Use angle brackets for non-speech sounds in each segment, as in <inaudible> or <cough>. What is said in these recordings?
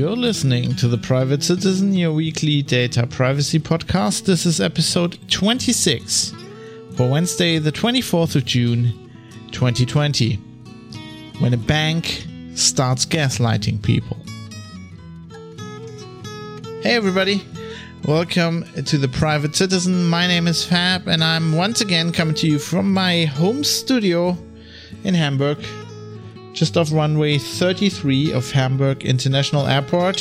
You're listening to the Private Citizen, your weekly data privacy podcast. This is episode 26 for Wednesday, the 24th of June, 2020, when a bank starts gaslighting people. Hey, everybody. Welcome to the Private Citizen. My name is Fab, and I'm once again coming to you from my home studio in Hamburg, just off runway 33 of Hamburg International Airport,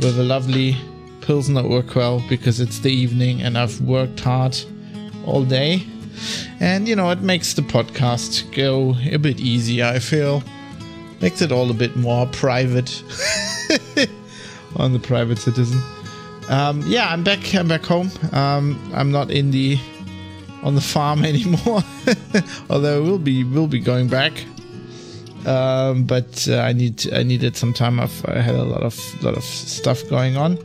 with a lovely Pilsner Urquell because it's the evening and I've worked hard all day. And you know, it makes the podcast go a bit easier, I feel. Makes it all a bit more private <laughs> on the private citizen. Um, yeah, I'm back. I'm back home. Um, I'm not in the on the farm <laughs> anymore, although we'll be we'll be going back. Um, but uh, I need I needed some time off. I had a lot of lot of stuff going on.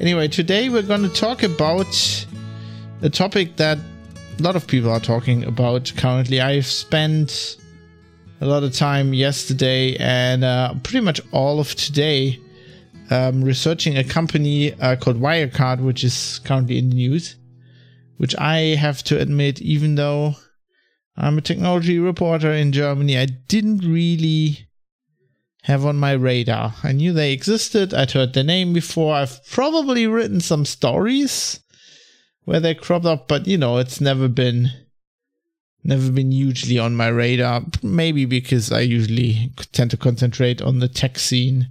Anyway, today we're going to talk about a topic that a lot of people are talking about currently. I've spent a lot of time yesterday and uh, pretty much all of today um, researching a company uh, called Wirecard, which is currently in the news. Which I have to admit, even though I'm a technology reporter in Germany, I didn't really have on my radar. I knew they existed. I'd heard the name before. I've probably written some stories where they cropped up, but you know, it's never been never been hugely on my radar. Maybe because I usually tend to concentrate on the tech scene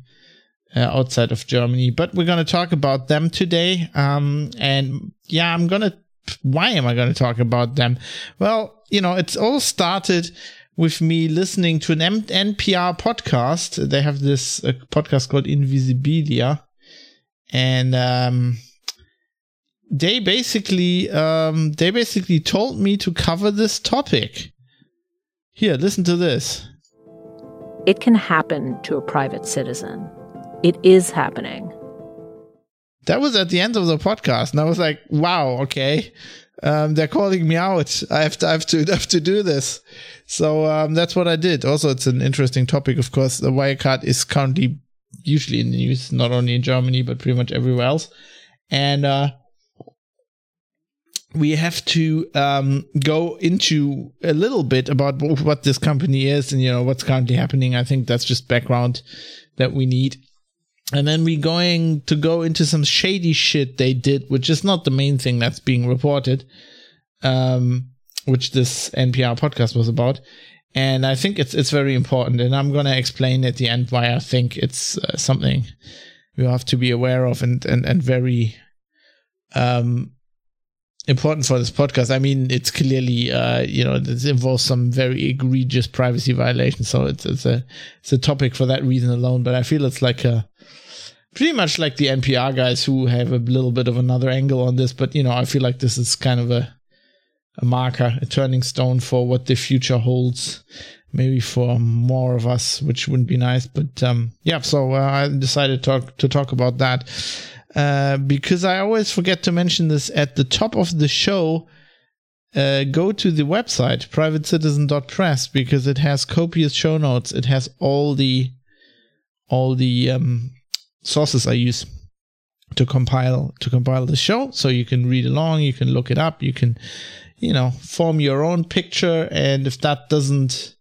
uh, outside of Germany. But we're going to talk about them today. Um, and yeah, I'm going to. Why am I going to talk about them? Well, you know, it's all started with me listening to an NPR podcast. They have this uh, podcast called Invisibilia, and um, they basically um, they basically told me to cover this topic. Here, listen to this. It can happen to a private citizen. It is happening. That was at the end of the podcast, and I was like, "Wow, okay, um, they're calling me out. I have to, I have to, <laughs> I have to do this." So um, that's what I did. Also, it's an interesting topic, of course. The Wirecard is currently usually in the news, not only in Germany but pretty much everywhere else, and uh, we have to um, go into a little bit about what this company is and you know what's currently happening. I think that's just background that we need. And then we're going to go into some shady shit they did, which is not the main thing that's being reported, um, which this NPR podcast was about. And I think it's it's very important, and I'm gonna explain at the end why I think it's uh, something you have to be aware of and and and very um important for this podcast. I mean, it's clearly, uh, you know, this involves some very egregious privacy violations. So it's it's a it's a topic for that reason alone. But I feel it's like a pretty much like the NPR guys who have a little bit of another angle on this. But you know, I feel like this is kind of a a marker, a turning stone for what the future holds. Maybe for more of us, which wouldn't be nice. But um, yeah, so uh, I decided to talk to talk about that. Uh, because I always forget to mention this at the top of the show. Uh, go to the website privatecitizen.press because it has copious show notes. It has all the all the um, sources I use to compile to compile the show, so you can read along. You can look it up. You can, you know, form your own picture. And if that doesn't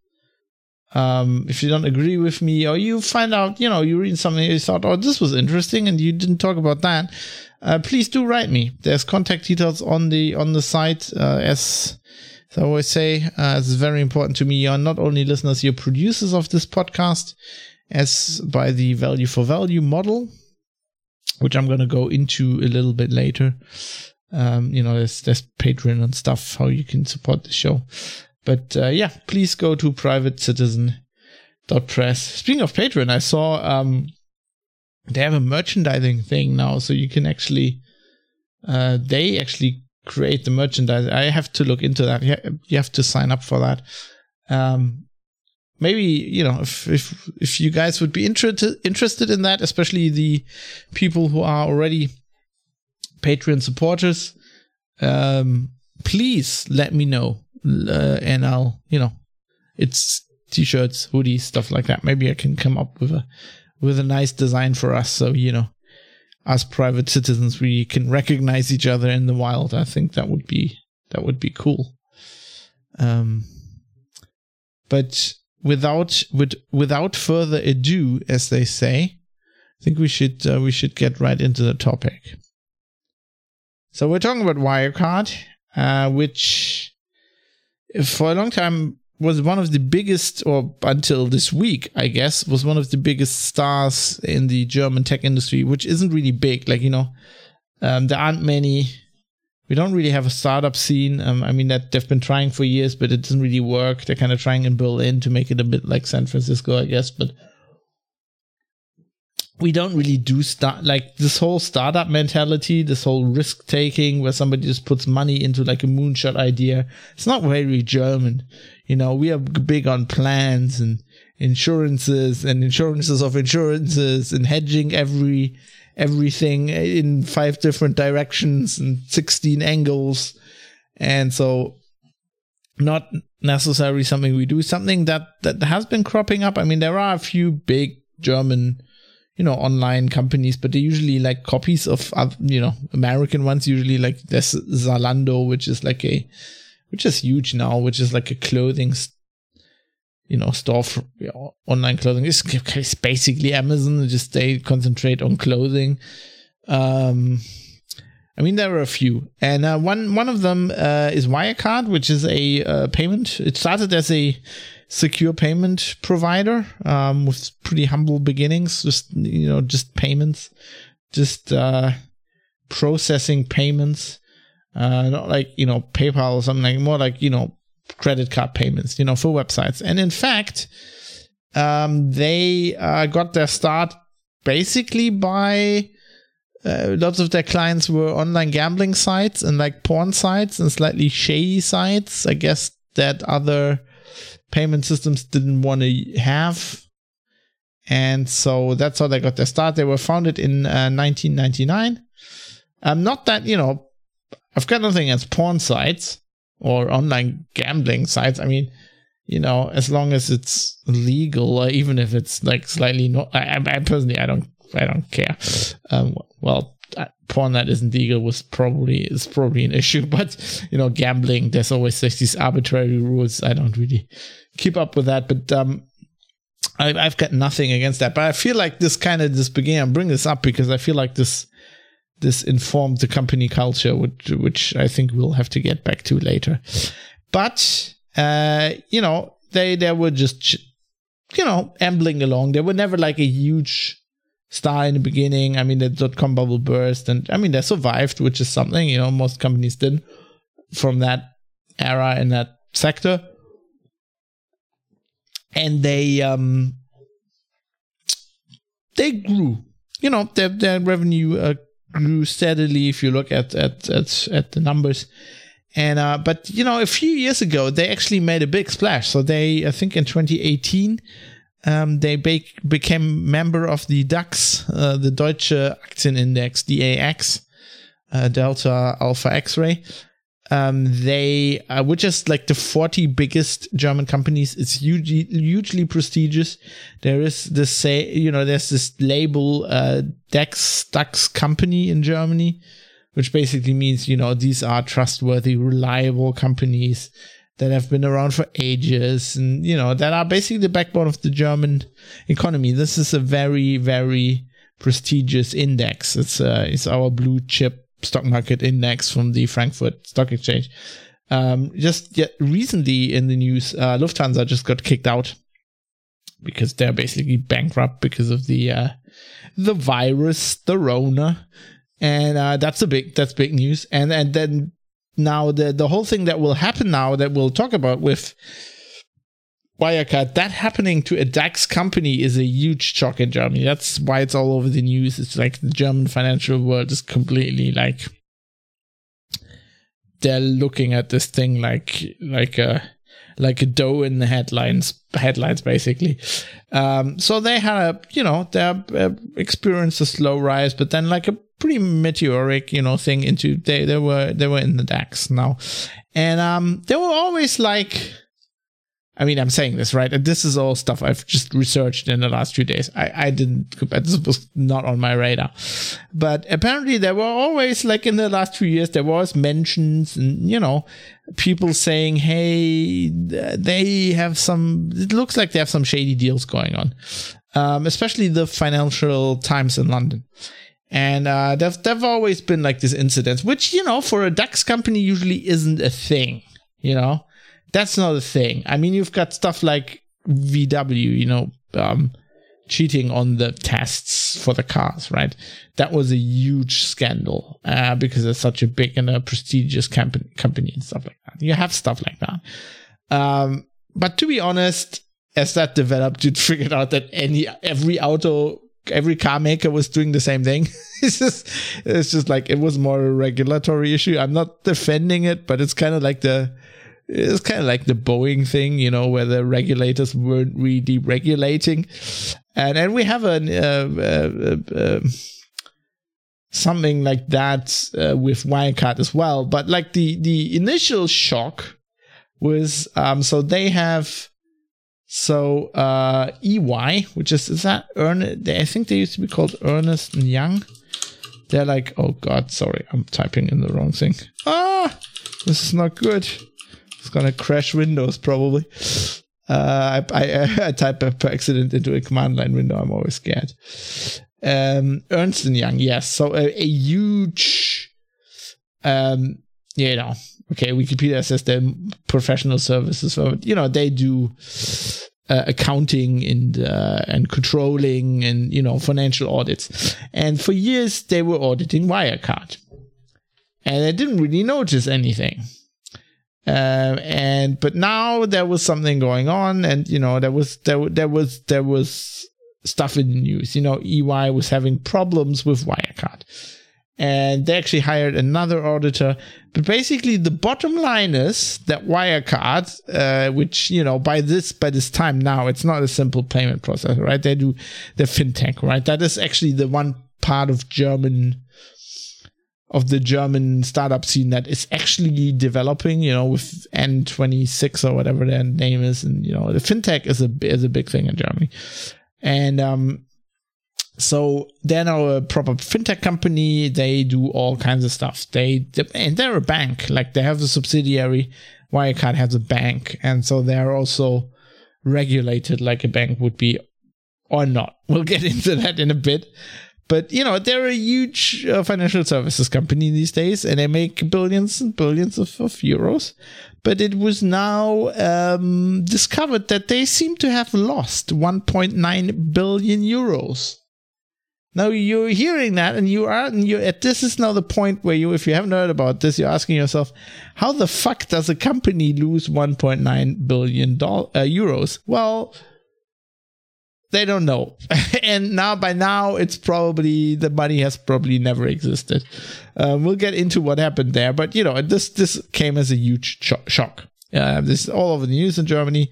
um, if you don't agree with me or you find out, you know, you read something you thought, oh, this was interesting and you didn't talk about that, uh, please do write me. There's contact details on the on the site. Uh, as, as I always say, uh, it's very important to me. You're not only listeners, you're producers of this podcast, as by the value for value model, which I'm going to go into a little bit later. Um, you know, there's there's Patreon and stuff how you can support the show. But uh, yeah, please go to privatecitizen.press. Speaking of Patreon, I saw um, they have a merchandising thing now, so you can actually uh, they actually create the merchandise. I have to look into that. You have to sign up for that. Um, maybe you know if if if you guys would be interested interested in that, especially the people who are already Patreon supporters. Um, please let me know uh, and I'll, you know, it's t-shirts, hoodies, stuff like that. Maybe I can come up with a with a nice design for us. So you know, as private citizens, we can recognize each other in the wild. I think that would be that would be cool. Um, but without with, without further ado, as they say, I think we should uh, we should get right into the topic. So we're talking about Wirecard, uh, which for a long time was one of the biggest, or until this week, I guess, was one of the biggest stars in the German tech industry, which isn't really big. Like you know, um, there aren't many. We don't really have a startup scene. Um, I mean that they've been trying for years, but it doesn't really work. They're kind of trying in Berlin to make it a bit like San Francisco, I guess. But we don't really do start like this whole startup mentality, this whole risk taking where somebody just puts money into like a moonshot idea. It's not very German. You know, we are big on plans and insurances and insurances of insurances and hedging every everything in five different directions and 16 angles. And so not necessarily something we do, something that that has been cropping up. I mean, there are a few big German you know online companies but they're usually like copies of you know american ones. Usually like there's zalando which is like a which is huge now which is like a clothing you know store for you know, online clothing. It's, it's basically amazon. Just they concentrate on clothing. Um I mean, there are a few, and uh, one one of them uh, is Wirecard, which is a uh, payment. It started as a secure payment provider um, with pretty humble beginnings. Just you know, just payments, just uh, processing payments. Uh, not like you know PayPal or something like more like you know credit card payments. You know for websites. And in fact, um, they uh, got their start basically by. Uh, lots of their clients were online gambling sites and like porn sites and slightly shady sites. I guess that other payment systems didn't want to have. And so that's how they got their start. They were founded in uh, 1999. Um, not that, you know, I've got nothing against porn sites or online gambling sites. I mean, you know, as long as it's legal, or even if it's like slightly not, I, I personally, I don't, I don't care. Um, well, porn that isn't legal was probably is probably an issue, <laughs> but you know, gambling, there's always these arbitrary rules. I don't really keep up with that, but um, I, have got nothing against that. But I feel like this kind of this began. I bring this up because I feel like this this informed the company culture, which which I think we'll have to get back to later. But uh, you know, they they were just you know ambling along. They were never like a huge star in the beginning. I mean, the dot com bubble burst, and I mean they survived, which is something you know most companies did from that era in that sector and they um they grew. You know, their their revenue uh, grew steadily if you look at at at, at the numbers. And uh, but you know, a few years ago, they actually made a big splash. So they, I think, in 2018, um, they be- became member of the DAX, uh, the Deutsche Aktienindex, DAX, uh, Delta Alpha X-ray, um, they, uh, which is like the 40 biggest German companies. It's hugely, hugely prestigious. There is this say, you know, there's this label, uh, DAX, DAX company in Germany, which basically means, you know, these are trustworthy, reliable companies that have been around for ages and, you know, that are basically the backbone of the German economy. This is a very, very prestigious index. It's, uh, it's our blue chip stock market index from the Frankfurt Stock Exchange. Um, just yet recently in the news, uh, Lufthansa just got kicked out because they're basically bankrupt because of the uh, the virus, the Rona, and uh, that's a big that's big news. And and then now the the whole thing that will happen now that we'll talk about with Wirecard, that happening to a DAX company is a huge shock in Germany. That's why it's all over the news. It's like the German financial world is completely like they're looking at this thing like like a like a doe in the headlines headlines basically. Um, so they had a you know they uh, experienced a slow rise, but then like a pretty meteoric you know thing into they they were they were in the DAX now, and um they were always like I mean, I'm saying this right, and this is all stuff I've just researched in the last few days. I, I didn't. This was not on my radar, but apparently there were always like in the last few years there was mentions and you know people saying, hey, they have some. It looks like they have some shady deals going on, um, especially the Financial Times in London. And uh, there've, there've always been like this incidents, which, you know, for a DAX company usually isn't a thing, you know? That's not a thing. I mean, you've got stuff like VW, you know, um, cheating on the tests for the cars, right? That was a huge scandal uh, because it's such a big and a prestigious company, and stuff like that. You have stuff like that. Um, but to be honest, as that developed, you <laughs> figured out that any every auto every car maker was doing the same thing. <laughs> it's just it's just like it was more a regulatory issue. I'm not defending it, but it's kind of like the it's kind of like the Boeing thing, you know, where the regulators weren't really regulating, and and we have an uh, uh, uh, something like that uh, with Wirecard as well. But like the the initial shock was, um, so they have. So uh, EY, which is is that Ernest? I think they used to be called Ernest and Young. They're like, oh god, sorry, I'm typing in the wrong thing. Ah, this is not good. It's gonna crash Windows probably. Uh, I, I, <laughs> I type per accident into a command line window. I'm always scared. Um, Ernst and Young, yes. So a, a huge, um, you know, okay. Wikipedia says they're professional services, so you know they do uh, accounting and uh, and controlling and you know financial audits. And for years they were auditing Wirecard, and I didn't really notice anything. Uh, and but now there was something going on, and you know there was there there was there was stuff in the news. You know, EY was having problems with Wirecard, and they actually hired another auditor. But basically, the bottom line is that Wirecard, uh, which you know by this by this time now, it's not a simple payment process, right? They do the fintech, right? That is actually the one part of German of the German startup scene that is actually developing, you know, with N26 or whatever their name is. And, you know, the fintech is a, is a big thing in Germany. And, um, so they're now a proper fintech company. They do all kinds of stuff. They, and they're a bank. Like they have a subsidiary. Wirecard has a bank, and so they're also regulated like a bank would be, or not. We'll get <laughs> into that in a bit. But you know they're a huge uh, financial services company these days, and they make billions and billions of, of euros. But it was now um, discovered that they seem to have lost 1.9 billion euros. Now you're hearing that, and you are, and you at this is now the point where you, if you haven't heard about this, you're asking yourself, how the fuck does a company lose 1.9 billion uh, euros? Well, they don't know. <laughs> And now by now it's probably the money has probably never existed. Um, we'll get into what happened there but you know this this came as a huge shock. Uh, this is all over the news in germany.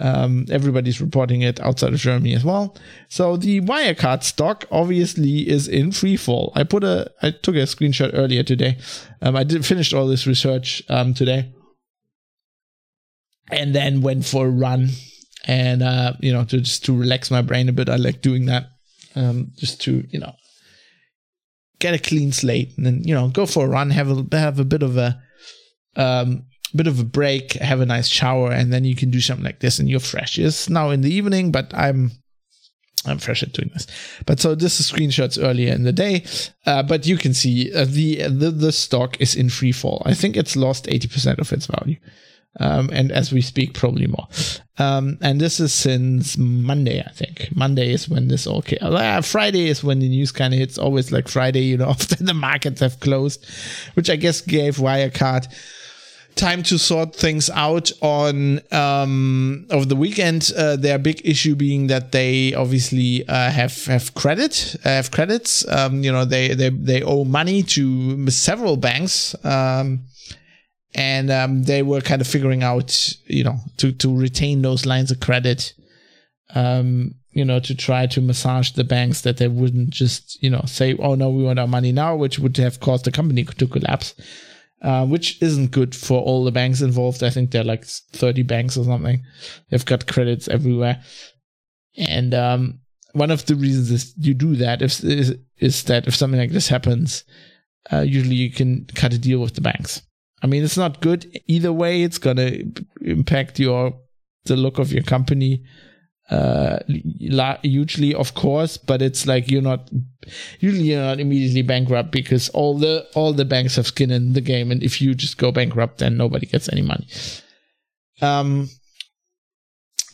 Um, everybody's reporting it outside of germany as well. So the wirecard stock obviously is in free fall. I put a i took a screenshot earlier today. Um, i did finish all this research um, today. And then went for a run and uh, you know, to just to relax my brain a bit. I like doing that, um, just to you know, get a clean slate, and then you know, go for a run, have a have a bit of a um, bit of a break, have a nice shower, and then you can do something like this, and you're fresh. It's now in the evening, but I'm I'm fresh at doing this. But so this is screenshots earlier in the day, uh, but you can see uh, the, the the stock is in free fall. I think it's lost 80% of its value um, and as we speak, probably more. Um, and this is since Monday, I think. Monday is when this all came. Uh, Friday is when the news kind of hits. Always like Friday, you know, <laughs> after the markets have closed, which I guess gave Wirecard time to sort things out on um over the weekend uh, their big issue being that they obviously uh, have have credit have credits um you know they they they owe money to several banks um and um, they were kind of figuring out, you know, to to retain those lines of credit, um, you know, to try to massage the banks that they wouldn't just, you know, say, "Oh no, we want our money now," which would have caused the company to collapse. uh, which isn't good for all the banks involved. I think there are like 30 banks or something. They've got credits everywhere. And um, one of the reasons is you do that is, is, is that if something like this happens, uh, usually you can cut a deal with the banks. I mean, it's not good either way. It's gonna impact your the look of your company uh hugely of course but it's like you're not usually you're not immediately bankrupt because all the all the banks have skin in the game and if you just go bankrupt then nobody gets any money um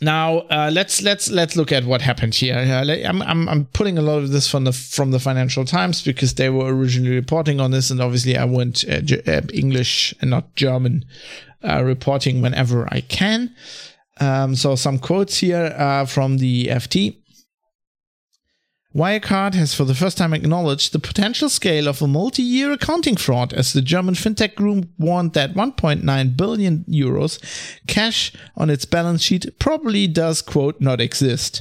now uh, let's let's let's look at what happened here. I'm, I'm I'm putting a lot of this from the from the Financial Times because they were originally reporting on this, and obviously I want uh, uh, English and not German uh, reporting whenever I can. Um, so some quotes here uh from the FT. Wirecard has for the first time acknowledged the potential scale of a multi year accounting fraud as the German fintech group warned that 1.9 billion euros cash on its balance sheet probably does, quote, not exist.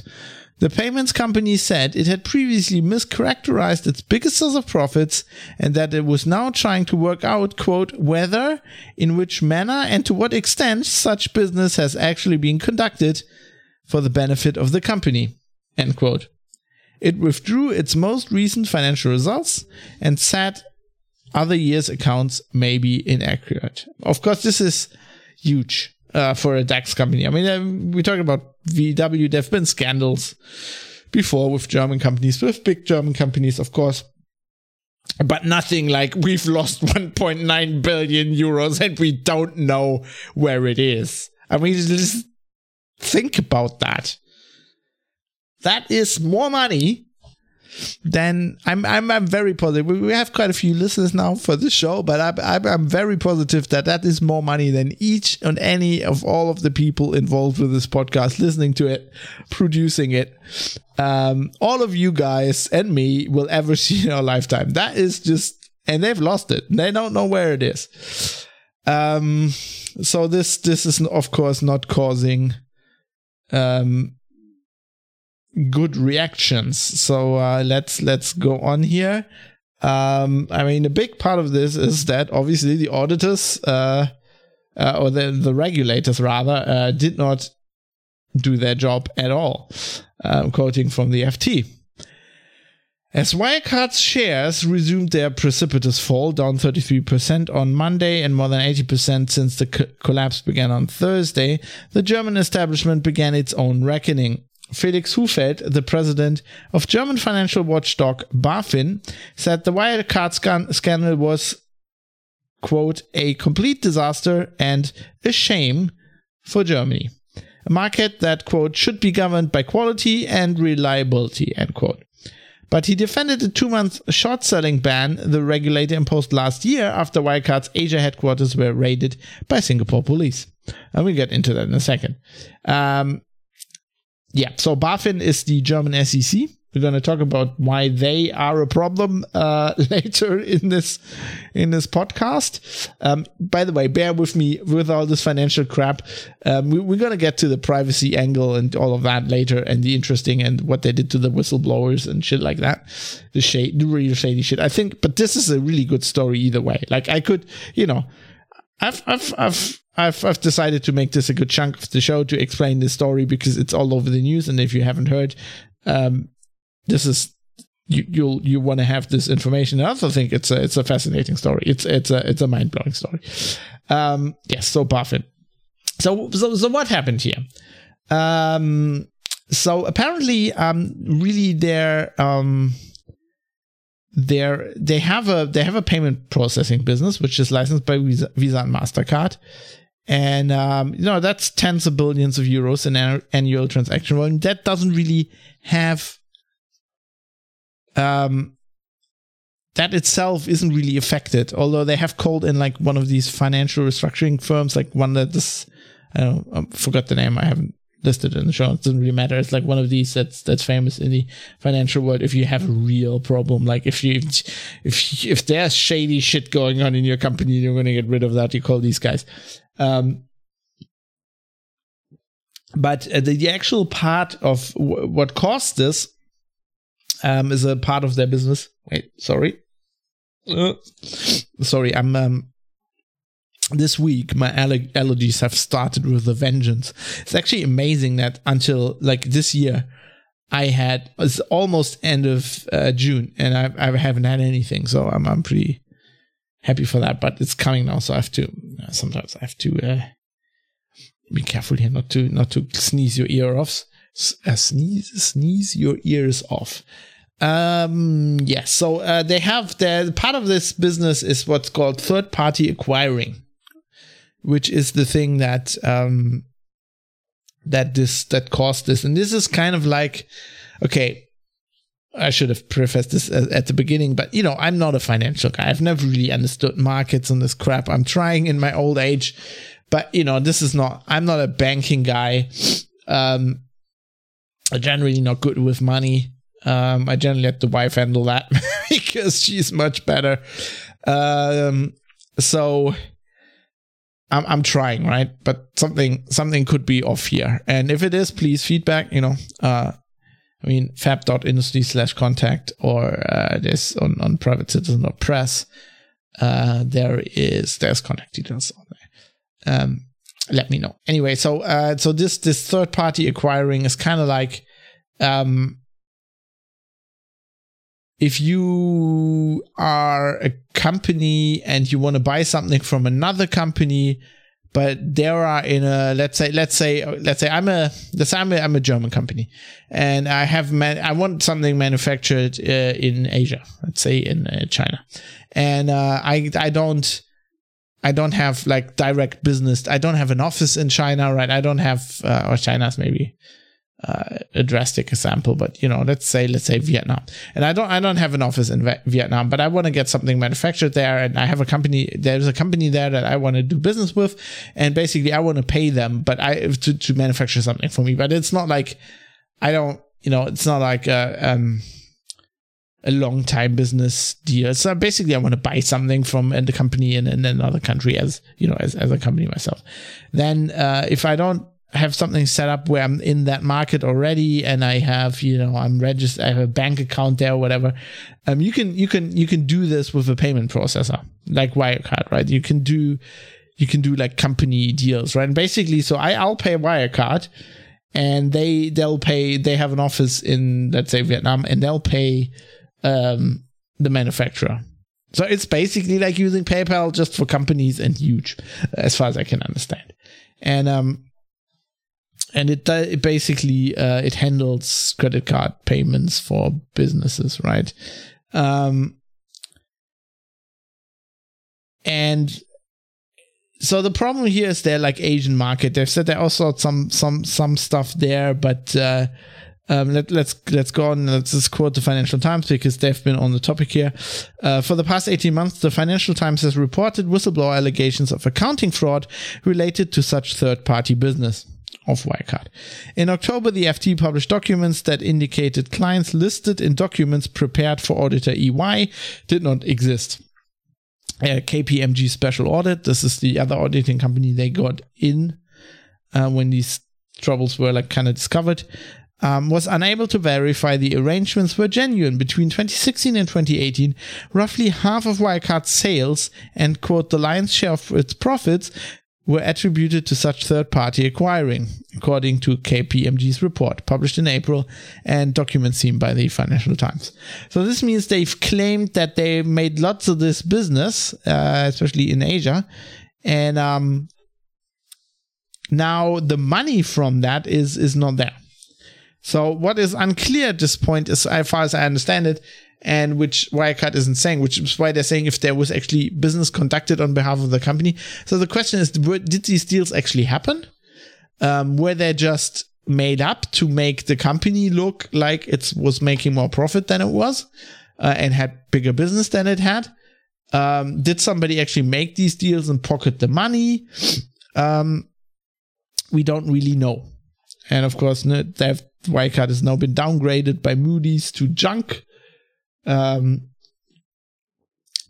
The payments company said it had previously mischaracterized its biggest source of profits and that it was now trying to work out, quote, whether, in which manner, and to what extent such business has actually been conducted for the benefit of the company, end quote. It withdrew its most recent financial results and said other years' accounts may be inaccurate. Of course, this is huge uh, for a DAX company. I mean, uh, we talk about VW, there have been scandals before with German companies, with big German companies, of course. But nothing like we've lost <laughs> 1.9 billion euros and we don't know where it is. I mean, just think about that that is more money than I'm, I'm I'm very positive. We have quite a few listeners now for the show, but I'm, I'm, I'm very positive that that is more money than each and any of all of the people involved with this podcast, listening to it, producing it. Um, all of you guys and me will ever <laughs> see in our lifetime. That is just, and they've lost it. They don't know where it is. Um, so this this is of course not causing um good reactions. So uh, let's let's go on here. Um, I mean, a big part of this is that obviously the auditors uh, uh, or the the regulators rather uh, did not do their job at all. I'm quoting from the FT. As Wirecard's shares resumed their precipitous fall, down 33% on Monday and more than 80% since the co- collapse began on Thursday, the German establishment began its own reckoning. Felix Hufeld, the president of German financial watchdog BaFin, said the Wirecard scan- scandal was, quote, a complete disaster and a shame for Germany. A market that, quote, should be governed by quality and reliability, end quote. But he defended the two month short selling ban the regulator imposed last year after Wirecard's Asia headquarters were raided by Singapore police. And we'll get into that in a second. Um, yeah, so BaFin is the German SEC. We're going to talk about why they are a problem uh, <laughs> later in this in this podcast. Um, by the way, bear with me with all this financial crap. Um, we, are going to get to the privacy angle and all of that later, and the interesting and what they did to the whistleblowers and shit like that. The shade, the real shady shit. I think, but this is a really good story either way. Like I could, you know, I've I've I've I've, I've decided to make this a good chunk of the show to explain this story because it's all over the news. And if you haven't heard, um, this is you you'll you want to have this information. I also think it's a it's a fascinating story. It's it's a it's a mind blowing story. Um, yes, so BaFin. So so so what happened here? Um, so apparently, um, really, there um they're they have a they have a payment processing business which is licensed by Visa, Visa and Mastercard, and um, you know that's tens of billions of euros in annual transaction volume. That doesn't really have um, that itself isn't really affected. Although they have called in like one of these financial restructuring firms, like one that this I don't know, I forgot the name. I haven't listed in the show. It doesn't really matter. It's like one of these that's that's famous in the financial world. If you have a real problem, like if you if if there's shady shit going on in your company, you're going to get rid of that. You call these guys. Um, but uh, the, the, actual part of w- what caused this um, is a part of their business. Wait, sorry. Uh, sorry, I'm um, this week my aller- allergies have started with a vengeance. It's actually amazing that until like this year, I had it's almost end of uh, June and I, I haven't had anything, so I'm I'm pretty happy for that. But it's coming now, so I have to uh, sometimes I have to uh, be careful here not to not to sneeze your ear off. S- uh, sneeze sneeze your ears off. Um, yes, yeah, so uh, they have the part of this business is what's called third party acquiring which is the thing that um, that this that caused this. And this is kind of like, okay, I should have prefaced this at the beginning, but you know, I'm not a financial guy. I've never really understood markets and this crap. I'm trying in my old age, but you know, this is not. I'm not a banking guy. Um, I'm generally not good with money. Um, I generally let the wife handle that <laughs> because she's much better. Um, so I'm I'm trying, right? But something something could be off here. And if it is, please feedback, you know. Uh I mean fab.industry slash contact or uh this on, on private citizen or press. Uh there is there's contact details on there. Um let me know. Anyway, so uh so this this third party acquiring is kind of like um if you are a company and you want to buy something from another company but there are in a let's say let's say let's say I'm a let's say I'm a, I'm a German company and I have man, I want something manufactured uh, in Asia let's say in uh, China. And uh, I I don't I don't have like direct business. I don't have an office in China right? I don't have uh, or China's maybe uh, a drastic example, but you know, let's say let's say Vietnam, and I don't I don't have an office in Vietnam, but I want to get something manufactured there, and I have a company. There's a company there that I want to do business with, and basically I want to pay them, but I to to manufacture something for me. But it's not like I don't, you know, it's not like a um a long time business deal. So basically, I want to buy something from and the company in, in another country as you know as as a company myself. Then uh, if I don't have something set up where I'm in that market already and I have, you know, I'm registered, I have a bank account there or whatever. Um, you can, you can, you can do this with a payment processor like Wirecard, right? You can do, you can do like company deals, right? And basically, so I, I'll pay Wirecard and they, they'll pay, they have an office in, let's say Vietnam and they'll pay, um, the manufacturer. So it's basically like using PayPal just for companies and huge, as far as I can understand. And, um, and it, it basically uh, it handles credit card payments for businesses, right? Um, and so the problem here is they're like Asian market. They've said they also some some some stuff there, but uh, um, let, us let's, let's go on. Let's just quote the Financial Times because they've been on the topic here. Uh, for the past 18 months, the Financial Times has reported whistleblower allegations of accounting fraud related to such third-party business of Wirecard. In October, the FT published documents that indicated clients listed in documents prepared for auditor EY did not exist. Uh, KPMG Special Audit, this is the other auditing company they got in uh, when these troubles were like kind of discovered, um, was unable to verify the arrangements were genuine. Between 2016 and 2018, roughly half of Wirecard's sales and, quote, the lion's share of its profits were attributed to such third party acquiring, according to KPMG's report published in April and documents seen by the Financial Times. So, this means they've claimed that they made lots of this business, uh, especially in Asia, and um, now the money from that is, is not there. So, what is unclear at this point, is, as far as I understand it, and which Wirecard isn't saying, which is why they're saying if there was actually business conducted on behalf of the company. So the question is, did these deals actually happen? Um, were they just made up to make the company look like it was making more profit than it was uh, and had bigger business than it had? Um, did somebody actually make these deals and pocket the money? Um, we don't really know. And of course, Wirecard has now been downgraded by Moody's to junk. Um,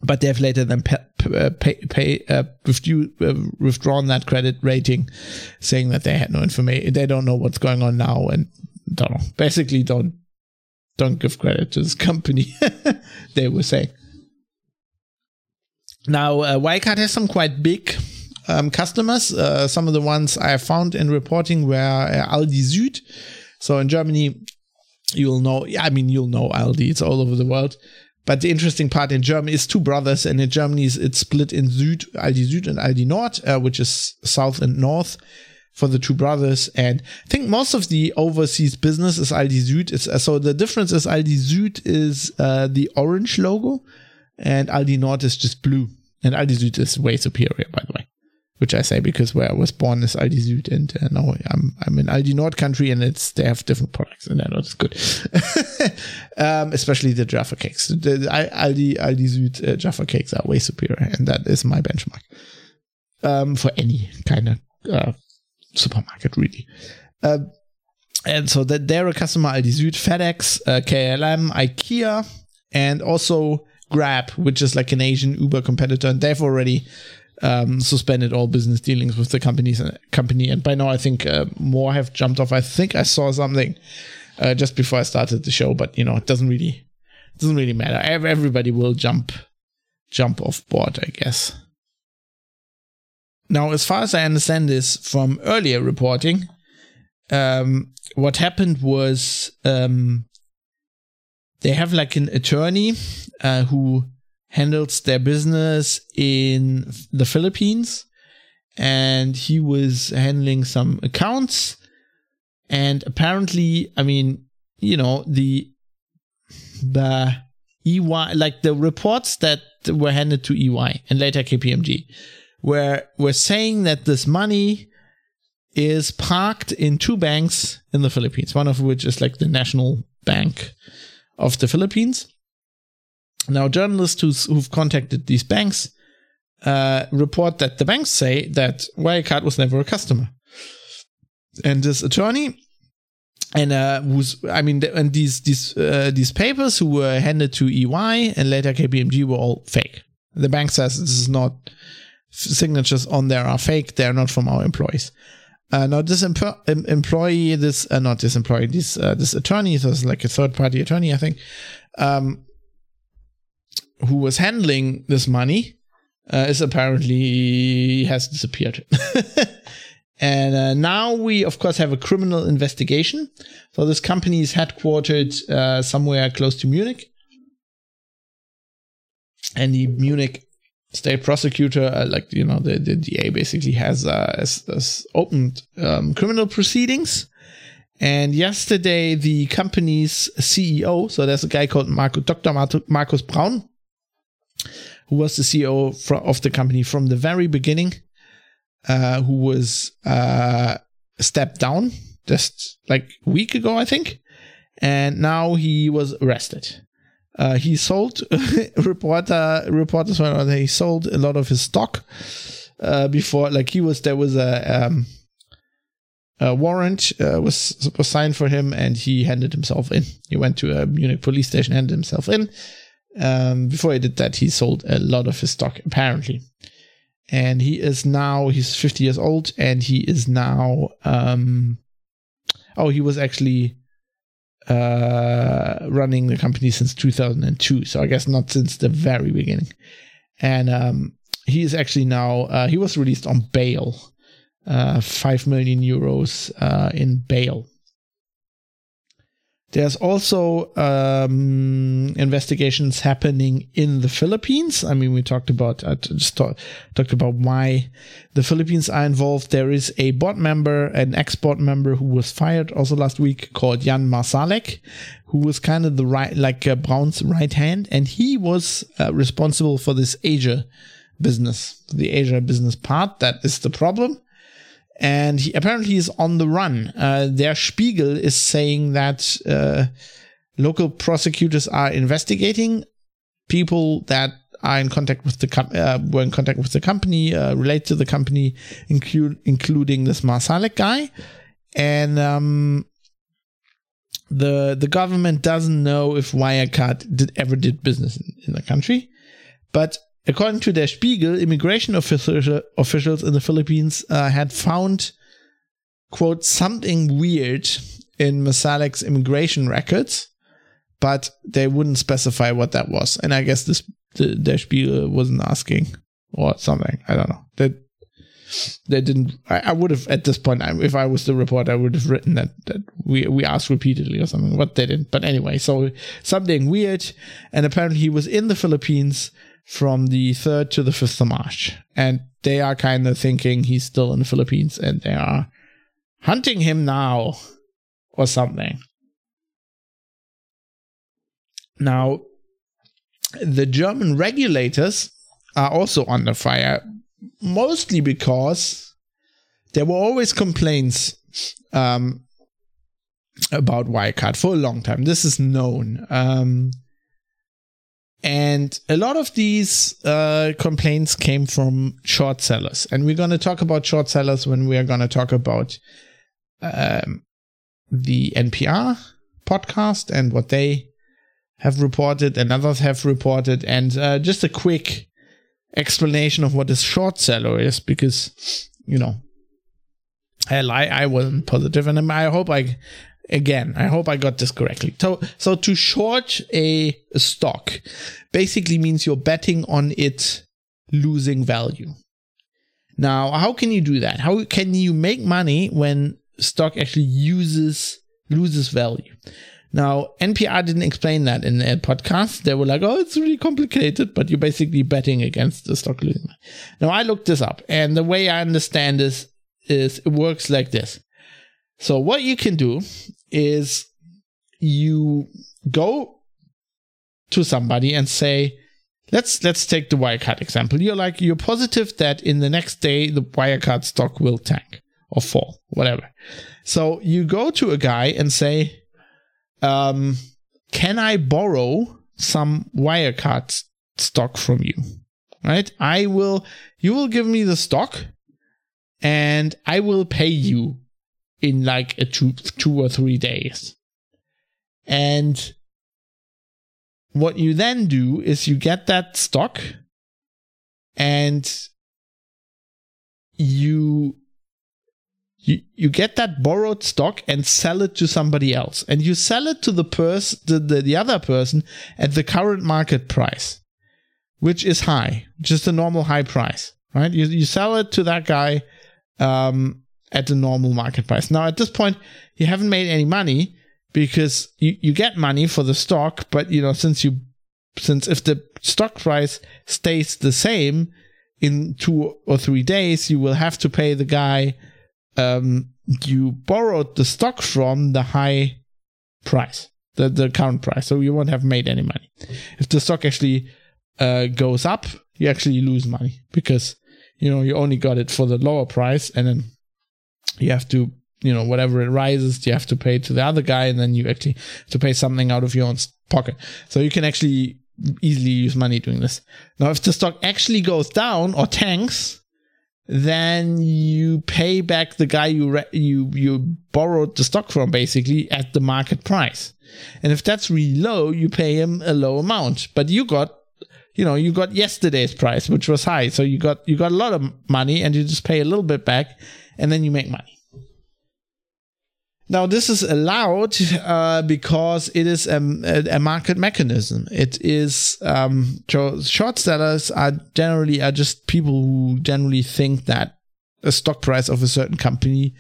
but they've later then pay, uh, pay, pay uh, withdrew, uh, withdrawn that credit rating, saying that they had no information. They don't know what's going on now, and don't know. Basically, don't don't give credit to this company. <laughs> they were saying. Now, uh, Wirecard has some quite big um, customers. Uh, some of the ones I found in reporting were uh, Aldi Süd. So in Germany, you'll know, I mean, you'll know Aldi, it's all over the world. But the interesting part in Germany is two brothers, and in Germany it's split in Süd, Aldi Süd and Aldi Nord, uh, which is south and north for the two brothers. And I think most of the overseas business is Aldi Süd. It's, uh, so the difference is Aldi Süd is uh, the orange logo, and Aldi Nord is just blue. And Aldi Süd is way superior, by the way which I say because where I was born is Aldi Süd, and uh, now I'm I'm in Aldi Nord country, and it's they have different products, and I know it's good, <laughs> um, especially the Jaffa cakes. The, the Aldi Aldi Süd uh, Jaffa cakes are way superior, and that is my benchmark um, for any kind of uh, supermarket, really. Uh, and so that they're a customer Aldi Süd, FedEx, uh, KLM, IKEA, and also Grab, which is like an Asian Uber competitor, and they've already um, suspended all business dealings with the companies and company. And by now, I think uh, more have jumped off. I think I saw something uh, just before I started the show, but you know, it doesn't really it doesn't really matter. Everybody will jump jump off board, I guess. Now, as far as I understand this from earlier reporting, um, what happened was um, they have like an attorney uh, who handles their business in the Philippines and he was handling some accounts. And apparently i mean you know the the EY like the reports that were handed to EY and later KPMG where we're saying that this money is parked in two banks in the Philippines one of which is like the national bank of the Philippines now, journalists who've contacted these banks uh, report that the banks say that Wirecard was never a customer. And this attorney, and uh, who's, I mean, and these these uh, these papers who were handed to EY and later KPMG were all fake. The bank says this is not signatures on there are fake. They're not from our employees. Uh, now this em- employee, this uh, not this employee, this uh, this attorney, so it's like a third party attorney, I think. Um, who was handling this money uh, is apparently has disappeared. <laughs> and uh, now we, of course, have a criminal investigation. So this company is headquartered uh, somewhere close to Munich. And the Munich state prosecutor, uh, like, you know, the, the DA basically has, uh, has, has opened um, criminal proceedings. And yesterday, the company's CEO, so there's a guy called Marco, Dr. Markus Braun, who was the CEO of the company from the very beginning, uh, who was uh, stepped down just like a week ago, I think, and now he was arrested. Uh, he sold <laughs> reporter reporters went he sold a lot of his stock uh, before like he was there was a um, a warrant uh, was was signed for him and he handed himself in. He went to a Munich police station, handed himself in, um, before he did that, he sold a lot of his stock, apparently. And he is now, he's 50 years old, and he is now, um, oh, he was actually uh, running the company since 2002. So I guess not since the very beginning. And um, he is actually now, uh, he was released on bail, uh, 5 million euros uh, in bail. There's also um, investigations happening in the Philippines. I mean, we talked about I just talk, talked about why the Philippines are involved. There is a board member, an ex-board member who was fired also last week called Jan Marsalek, who was kind of the right, like uh, Braun's right hand, and he was uh, responsible for this Asia business, the Asia business part. That is the problem and he apparently is on the run. Uh, Spiegel is saying that uh, local prosecutors are investigating people that are in contact with the com- uh, were in contact with the company, uh, relate to the company, including this Marsalek guy, and um, the the government doesn't know if Wirecard did ever did business in, in the country, but According to Der Spiegel, immigration official, officials in the Philippines uh, had found, quote, something weird in Marsalek's immigration records, but they wouldn't specify what that was. And I guess this the Der Spiegel wasn't asking or something. I don't know. That they didn't. I, I would have at this point, if I was the reporter, I would have written that that we we asked repeatedly or something, but they didn't. But anyway, so something weird, and apparently he was in the Philippines from the third to the fifth of March, and they are kind of thinking he's still in the Philippines, and they are hunting him now or something. Now, the German regulators are also under fire mostly because there were always complaints um, about Wirecard for a long time. This is known. Um, and a lot of these uh, complaints came from short sellers. And we're going to talk about short sellers when we are going to talk about um, the NPR podcast and what they have reported and others have reported. And uh, just a quick explanation of what a short seller is because, you know, hell, I, I wasn't positive and I hope I, again, I hope I got this correctly. So, so to short a, stock basically means you're betting on it losing value. Now, how can you do that? How can you make money when stock actually uses loses value? Now, NPR didn't explain that in their podcast. They were like, oh, it's really complicated, but you're basically betting against the stock losing. Now, I looked this up, and the way I understand this is it works like this. So, what you can do is you go to somebody and say, let's let's take the Wirecard example. You're like you're positive that in the next day the Wirecard stock will tank or fall, whatever. So you go to a guy and say, um, can I borrow some Wirecard stock from you? Right? I will, you will give me the stock and I will pay you in like a two, two or three days. And what you then do is you get that stock and you you, you get that borrowed stock and sell it to somebody else and you sell it to the person the, the, the other person at the current market price which is high just a normal high price right you, you sell it to that guy um, at the normal market price now at this point you haven't made any money because you, you get money for the stock but you know since you since if the stock price stays the same in two or three days you will have to pay the guy um, you borrowed the stock from the high price, the, the current price. So you won't have made any money. If the stock actually uh, goes up, you actually lose money because you know you only got it for the lower price, and then you have to you know whatever it rises, you have to pay to the other guy, and then you actually to pay something out of your own pocket. So you can actually easily use money doing this. Now, if the stock actually goes down or tanks, then you pay back the guy you re- you you borrowed the stock from basically at the market price. And if that's really low, you pay him a low amount. But you got you know, you got yesterday's price, which was high. So you got you got a lot of money and you just pay a little bit back and then you make money. Now, this is allowed uh, because it is a, a, market mechanism. It is um, short sellers are generally are just people who generally think that a stock price of a certain company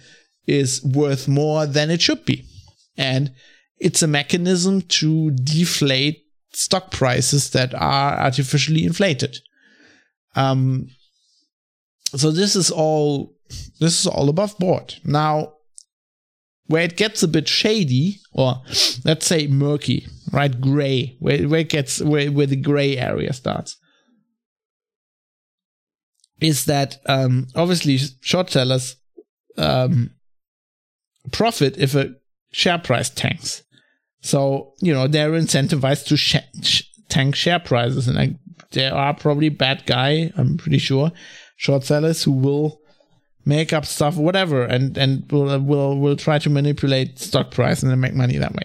is worth more than it should be, and it's a mechanism to deflate stock prices that are artificially inflated. Um, so this is all this is all above board. Now, where it gets a bit shady, or let's say murky, right? Gray, where, where it gets where, where the gray area starts. Is that um, obviously short sellers um, profit if a share price tanks. So, you know, they're incentivized to sh- sh- tank share prices. And I, there are probably bad guy, I'm pretty sure, short sellers who will make up stuff, whatever, and and we'll we'll we'll try to manipulate stock price and then make money that way.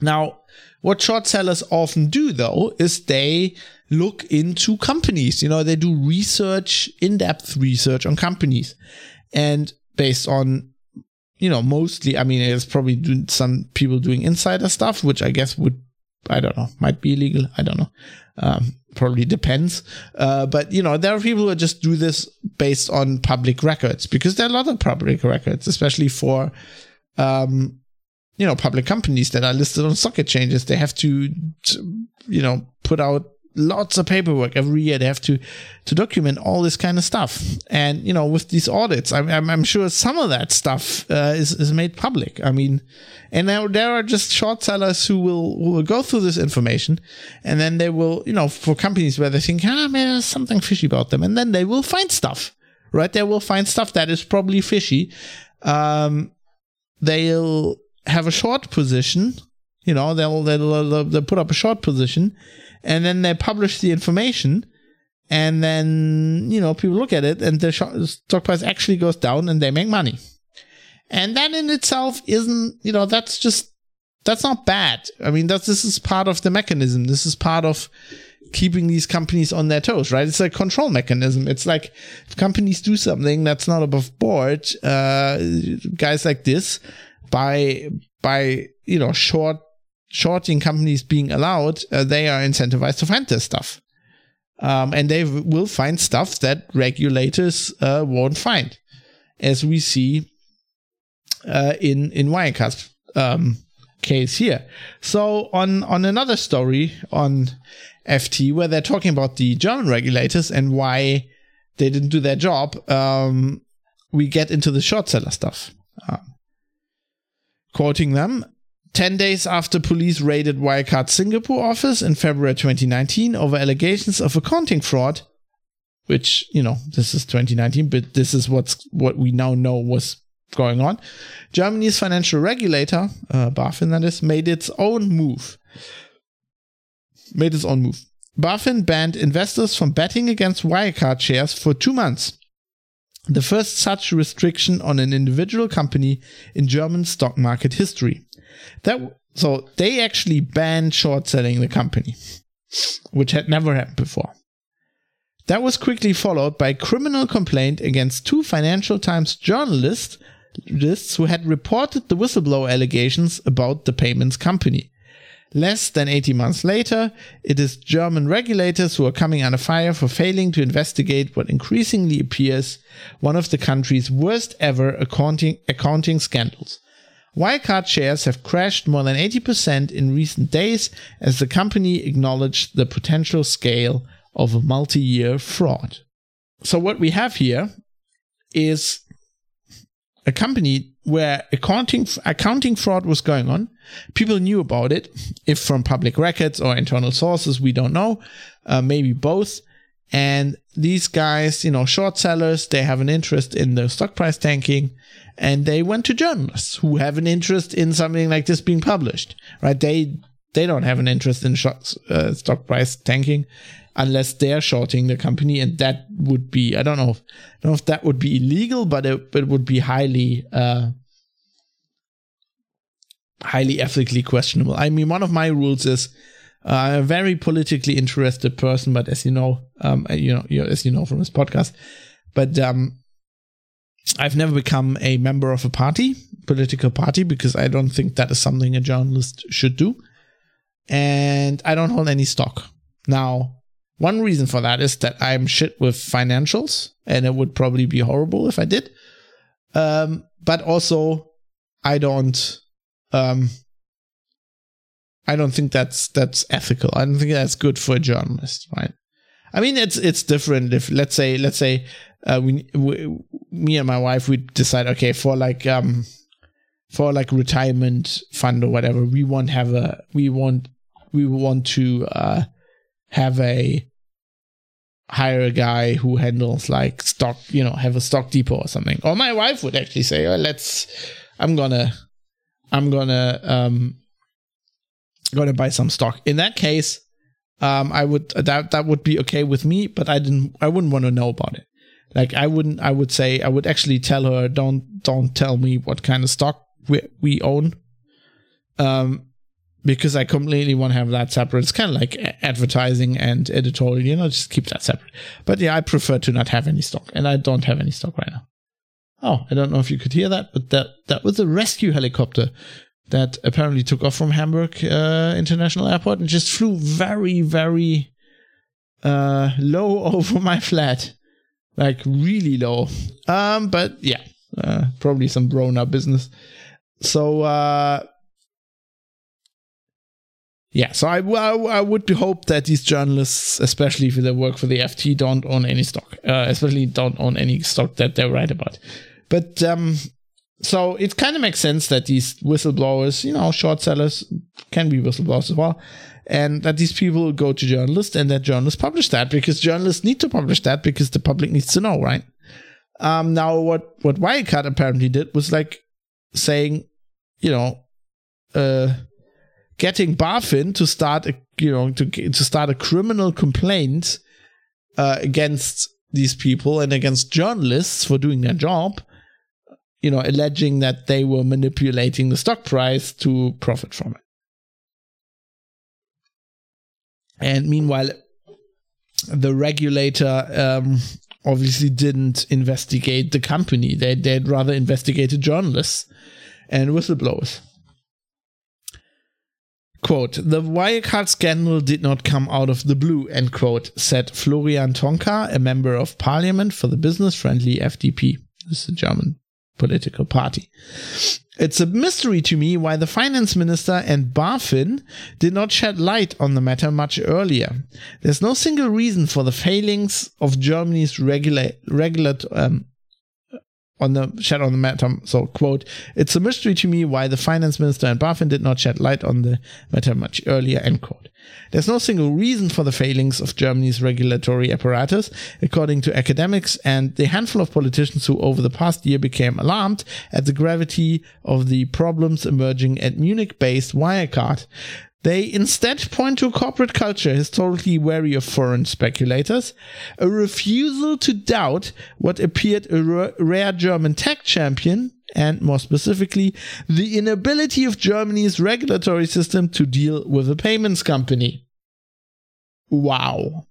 Now, what short sellers often do though is they look into companies. You know, they do research, in-depth research on companies, and based on you know mostly, I mean, there's probably some people doing insider stuff, which I guess would I don't know might be illegal. I don't know. Um, probably depends. Uh, but you know, there are people who just do this based on public records because there are a lot of public records, especially for, um, you know, public companies that are listed on stock exchanges. They have to, to you know, put out lots of paperwork every year. They have to to document all this kind of stuff. And you know, with these audits, I'm I'm, I'm sure some of that stuff uh, is is made public. I mean, and now there are just short sellers who will will go through this information, and then they will, you know, for companies where they think, ah, man, there's something fishy about them, and then they will find stuff. Right, they will find stuff that is probably fishy. Um, they'll have a short position you know they'll, they'll they'll put up a short position and then they publish the information and then you know people look at it and the stock price actually goes down and they make money. And that in itself isn't you know that's just that's not bad. I mean that's this is part of the mechanism. This is part of keeping these companies on their toes right? It's a control mechanism. It's like if companies do something that's not above board uh guys like this by by you know short shorting companies being allowed, uh, they are incentivized to find this stuff. Um, and they will find stuff that regulators uh, won't find, as we see uh, in in Wirecard's um, case here. So on on another story on FT, where they're talking about the German regulators and why they didn't do their job, um, we get into the short seller stuff. Um, quoting them, 10 days after police raided Wirecard's Singapore office in February 2019 over allegations of accounting fraud, which, you know, this is 2019, but this is what's what we now know was going on. Germany's financial regulator, uh, BaFin that is, made its own move. Made its own move. BaFin banned investors from betting against Wirecard shares for two months. The first such restriction on an individual company in German stock market history. That so they actually banned short selling the company, which had never happened before. That was quickly followed by a criminal complaint against two Financial Times journalists who had reported the whistleblower allegations about the payments company. Less than 18 months later, it is German regulators who are coming under fire for failing to investigate what increasingly appears one of the country's worst ever accounting, accounting scandals. Wirecard shares have crashed more than 80% in recent days as the company acknowledged the potential scale of a multi year fraud. So, what we have here is a company where accounting, accounting fraud was going on. People knew about it, if from public records or internal sources, we don't know, uh, maybe both. And these guys, you know, short sellers, they have an interest in the stock price tanking and they went to journalists who have an interest in something like this being published, right? They they don't have an interest in short, uh, stock price tanking unless they're shorting the company, and that would be I don't know, I don't know if that would be illegal, but it, it would be highly uh, highly ethically questionable. I mean, one of my rules is. Uh, a very politically interested person, but as you know, um, you know, you as you know from this podcast, but um, I've never become a member of a party, political party, because I don't think that is something a journalist should do. And I don't hold any stock. Now, one reason for that is that I'm shit with financials, and it would probably be horrible if I did. Um, but also, I don't. Um, I don't think that's that's ethical. I don't think that's good for a journalist, right? I mean, it's it's different if let's say let's say uh, we, we, me and my wife, we decide, okay, for like, um, for like retirement fund or whatever, we want have a, we want, we want to, uh, have a, hire a guy who handles like stock, you know, have a stock depot or something. Or my wife would actually say, oh, let's, I'm gonna, I'm gonna, um, gonna buy some stock. In that case, um, I would that that would be okay with me, but I didn't, I wouldn't want to know about it. Like I wouldn't, I would say, I would actually tell her, don't, don't tell me what kind of stock we, we own. Um, because I completely want to have that separate. It's kind of like advertising and editorial, you know, just keep that separate. But yeah, I prefer to not have any stock, and I don't have any stock right now. Oh, I don't know if you could hear that, but that that was a rescue helicopter that apparently took off from Hamburg uh, International Airport and just flew very, very uh, low <laughs> over my flat, like really low. Um, but yeah, uh, probably some up business. So uh, yeah, so I, I, I would hope that these journalists, especially if they work for the FT, don't own any stock, uh, especially don't own any stock that they write about. But um, so it kind of makes sense that these whistleblowers, you know, short sellers can be whistleblowers as well, and that these people go to journalists and that journalists publish that because journalists need to publish that because the public needs to know, right? Um, now, what what Wirecard apparently did was like saying, you know, uh, getting BaFin to start a you know to to start a criminal complaint uh, against these people and against journalists for doing their job you know, alleging that they were manipulating the stock price to profit from it. And meanwhile, the regulator um, obviously didn't investigate the company. They, they'd rather investigated journalists and whistleblowers. Quote, the Wirecard scandal did not come out of the blue, end quote, said Florian Toncar, a member of parliament for the business friendly FDP. This is a German political party. It's a mystery to me why the finance minister and BaFin did not shed light on the matter much earlier. There's no single reason for the failings of Germany's regula- regulate, um, on the shed on the matter. So, quote, it's a mystery to me why the finance minister and BaFin did not shed light on the matter much earlier, end quote. There's no single reason for the failings of Germany's regulatory apparatus, according to academics and the handful of politicians who over the past year became alarmed at the gravity of the problems emerging at Munich-based Wirecard. They instead point to a corporate culture historically wary of foreign speculators, a refusal to doubt what appeared a rare German tech champion, and more specifically, the inability of Germany's regulatory system to deal with a payments company. Wow.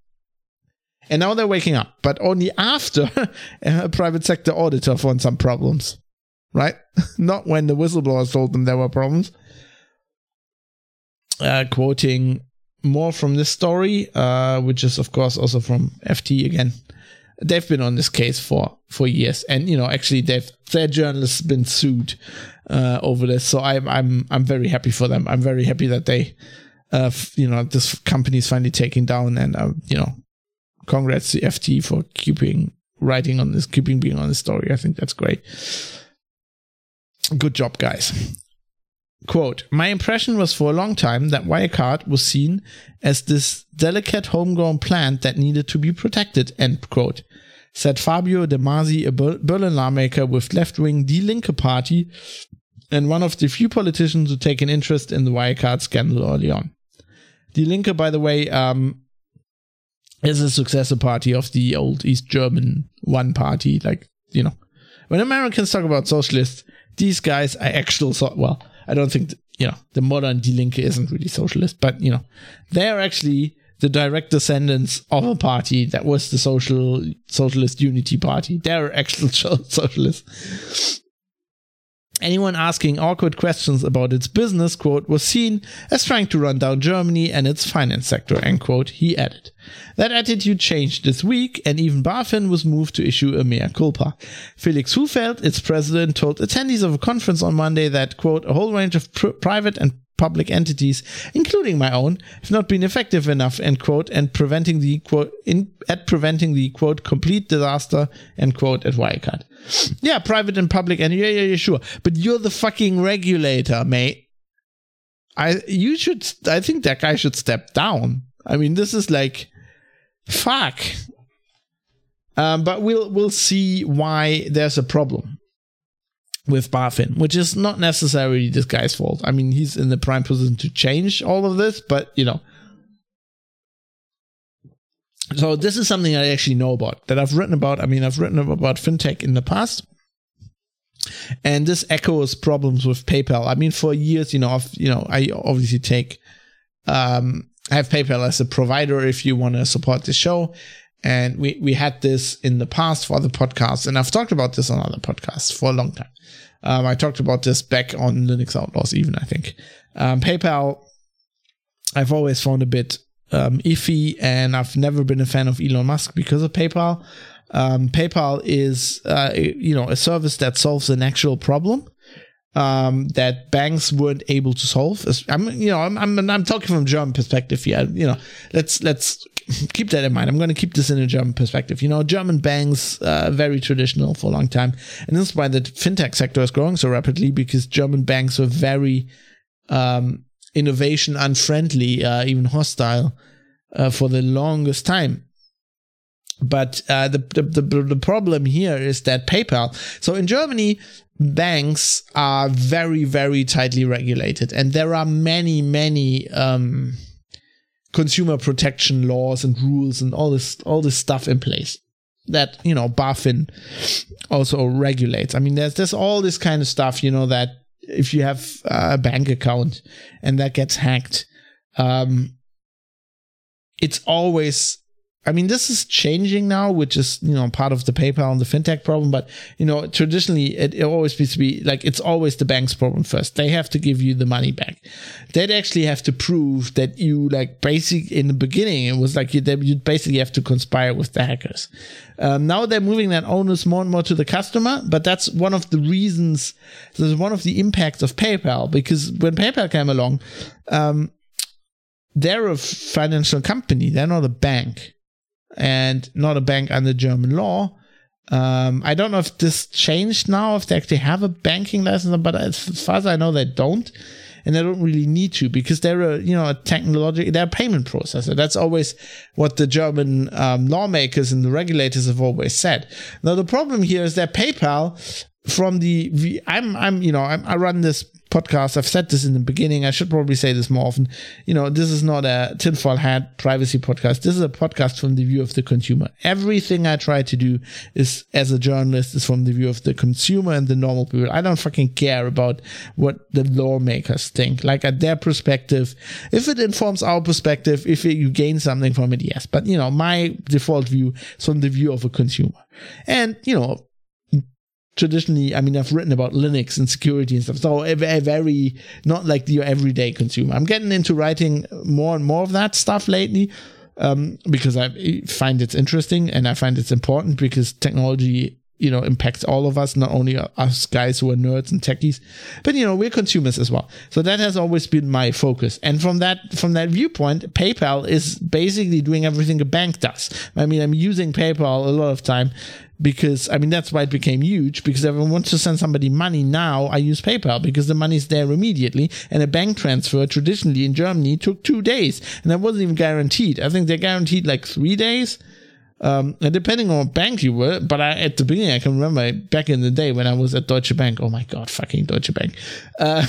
And now they're waking up, but only after <laughs> a private sector auditor found some problems, right? <laughs> Not when the whistleblowers told them there were problems uh, quoting more from this story, uh, which is of course also from FT again. They've been on this case for for years, and you know actually they've their journalists been sued uh, over this. So I'm I'm I'm very happy for them. I'm very happy that they, uh, you know, this company is finally taken down, and uh, you know, congrats to FT for keeping writing on this, keeping being on this story. I think that's great. Good job, guys. Quote, my impression was for a long time that Wirecard was seen as this delicate homegrown plant that needed to be protected, end quote, said Fabio De Masi, a Berlin lawmaker with left-wing Die Linke party and one of the few politicians who take an interest in the Wirecard scandal early on. Die Linke, by the way, um, is a successor party of the old East German One Party. Like, you know, when Americans talk about socialists, these guys are actual, so- well, I don't think you know the modern Die Linke isn't really socialist, but you know they are actually the direct descendants of a party that was the social socialist unity party. They're actual <laughs> socialists. Anyone asking awkward questions about its business, quote, was seen as trying to run down Germany and its finance sector, end quote, he added. That attitude changed this week, and even BaFin was moved to issue a mea culpa. Felix Hufeld, its president, told attendees of a conference on Monday that, quote, a whole range of pr- private and public entities, including my own, have not been effective enough, end quote, and preventing the quote in at preventing the quote complete disaster, end quote, at Wirecard. <laughs> Yeah, private and public, and yeah, yeah, yeah, sure. But you're the fucking regulator, mate. I you should I think that guy should step down. I mean, this is like fuck. Um, but we'll we'll see why there's a problem with BaFin, which is not necessarily this guy's fault. I mean, he's in the prime position to change all of this, but you know. So this is something I actually know about that I've written about. I mean, I've written about fintech in the past. And this echoes problems with PayPal. I mean, for years, you know, I've, you know, I obviously take um, I have PayPal as a provider if you want to support the show. And we, we had this in the past for other podcasts, and I've talked about this on other podcasts for a long time. Um, I talked about this back on Linux Outlaws, even I think. Um, PayPal, I've always found a bit um, iffy, and I've never been a fan of Elon Musk because of PayPal. Um, PayPal is, uh, you know, a service that solves an actual problem um, that banks weren't able to solve. I'm, you know, I'm, I'm, I'm talking from German perspective here. You know, let's let's keep that in mind. I'm going to keep this in a German perspective. You know, German banks uh, very traditional for a long time, and this is why the fintech sector is growing so rapidly because German banks were very um, innovation unfriendly, uh, even hostile uh, for the longest time. But uh, the, the, the the problem here is that PayPal. So in Germany, banks are very very tightly regulated, and there are many many um, consumer protection laws and rules and all this all this stuff in place that you know BaFin also regulates. I mean, there's there's all this kind of stuff, you know, that if you have a bank account and that gets hacked, um, it's always I mean, this is changing now, which is you know part of the PayPal and the fintech problem. But you know, traditionally, it, it always needs to be like it's always the bank's problem first. They have to give you the money back. They'd actually have to prove that you like basic in the beginning. It was like you you basically have to conspire with the hackers. Um, now they're moving that onus more and more to the customer, but that's one of the reasons. This is one of the impacts of PayPal because when PayPal came along, um, they're a financial company. They're not a bank and not a bank under German law. Um, I don't know if this changed now, if they actually have a banking license, but as far as I know, they don't. And they don't really need to because they're a, you know, a technology, they're a payment processor. That's always what the German um, lawmakers and the regulators have always said. Now, the problem here is that PayPal from the, I'm, I'm, you know, I'm, I run this podcast. I've said this in the beginning. I should probably say this more often. You know, this is not a tinfoil hat privacy podcast. This is a podcast from the view of the consumer. Everything I try to do is, as a journalist, is from the view of the consumer and the normal people. I don't fucking care about what the lawmakers think. Like at their perspective, if it informs our perspective, if you gain something from it, yes. But you know, my default view is from the view of a consumer. And you know, traditionally, I mean, I've written about Linux and security and stuff. So a, a very not like your everyday consumer. I'm getting into writing more and more of that stuff lately. Um, because I find it's interesting and I find it's important because technology, you know, impacts all of us, not only us guys who are nerds and techies, but you know, we're consumers as well. So that has always been my focus. And from that from that viewpoint, PayPal is basically doing everything a bank does. I mean, I'm using PayPal a lot of time because I mean that's why it became huge because everyone wants to send somebody money now I use PayPal because the money's there immediately and a bank transfer traditionally in Germany took two days and that wasn't even guaranteed I think they guaranteed like three days um, and depending on what bank you were but I, at the beginning I can remember back in the day when I was at Deutsche Bank. Oh my god fucking Deutsche Bank. Uh,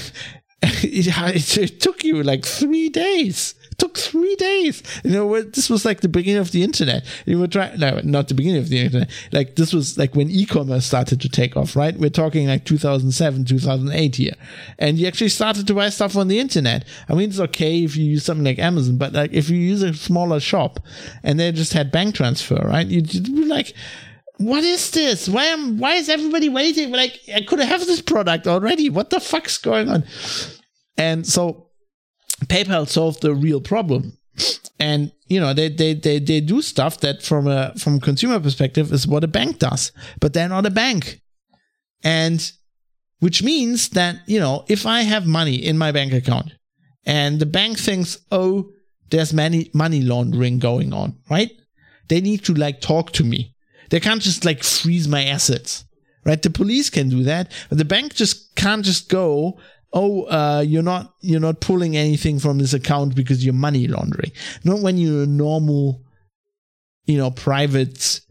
it, <laughs> it, it took you like three days took three days. You know, this was like the beginning of the internet. You were trying, no, not the beginning of the internet. Like this was like when e-commerce started to take off, right? We're talking like 2007, 2008 here. And you actually started to buy stuff on the internet. I mean, it's okay if you use something like Amazon, but like if you use a smaller shop and they just had bank transfer, right? You'd, be like, what is this? Why am why is everybody waiting? Like I could have this product already. What the fuck's going on? And so PayPal solved the real problem. And you know they, they they they do stuff that from a from consumer perspective is what a bank does, but they're not a bank, and which means that you know if I have money in my bank account and the bank thinks oh there's many money laundering going on right, they need to like talk to me. They can't just like freeze my assets, right? The police can do that, but the bank just can't just go oh uh, you're not you're not pulling anything from this account because you're money laundering. Not when you're a normal you know private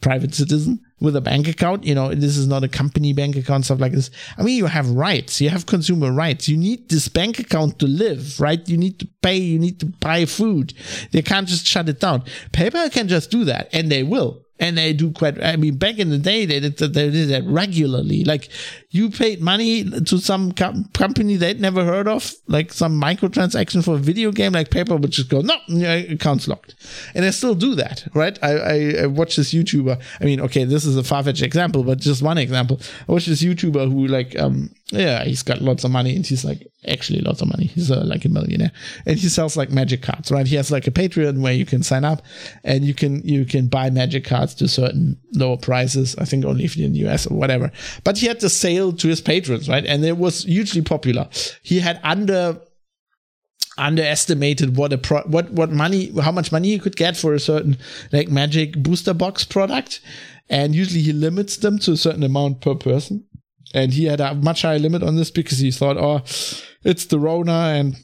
private citizen with a bank account you know this is not a company bank account stuff like this. I mean you have rights. You have consumer rights. You need this bank account to live right? You need to pay. You need to buy food. They can't just shut it down. Paypal can just do that and they will and they do quite i mean back in the day they did, they did that regularly. Like you paid money to some com- company they'd never heard of like some microtransaction for a video game like PayPal would just go no your account's locked. And they still do that right? I i, I watched this youtuber i mean okay this is a far-fetched example but just one example. I watched this youtuber who like um yeah, he's got lots of money, and he's like actually lots of money. He's uh, like a millionaire, and he sells like magic cards, right? He has like a Patreon where you can sign up, and you can you can buy magic cards to certain lower prices. I think only if you're in the US or whatever. But he had the sale to his patrons, right? And it was hugely popular. He had under underestimated what a pro- what what money how much money you could get for a certain like magic booster box product and usually he limits them to a certain amount per person and he had a much higher limit on this because he thought oh it's the rona and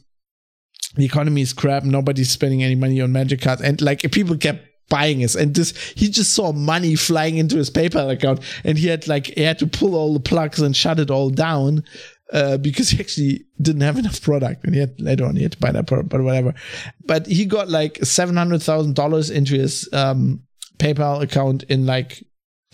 the economy is crap. Nobody's spending any money on magic cards. And like people kept buying it and this he just saw money flying into his paypal account. And he had like he had to pull all the plugs and shut it all down uh, because he actually didn't have enough product. And had later on he had to buy that product, but whatever. But he got like seven hundred thousand dollars into his um, PayPal account in like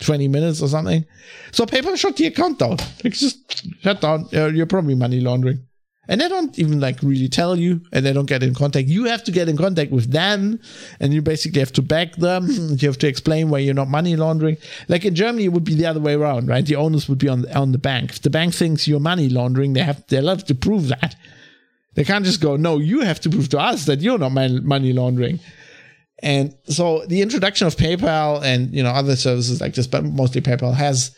twenty minutes or something. So PayPal shut the account down. Like just shut down. Uh, you're probably money laundering. And they don't even like really tell you and they don't get in contact. You have to get in contact with them and you basically have to back them. <laughs> You have to explain why you're not money laundering. Like in germany it would be the other way around right? The onus would be on on the bank. If the bank thinks you're money laundering they have they'll have to prove that. They can't just go no you have to prove to us that you're not money laundering and so the introduction of paypal and you know other services like this but mostly paypal has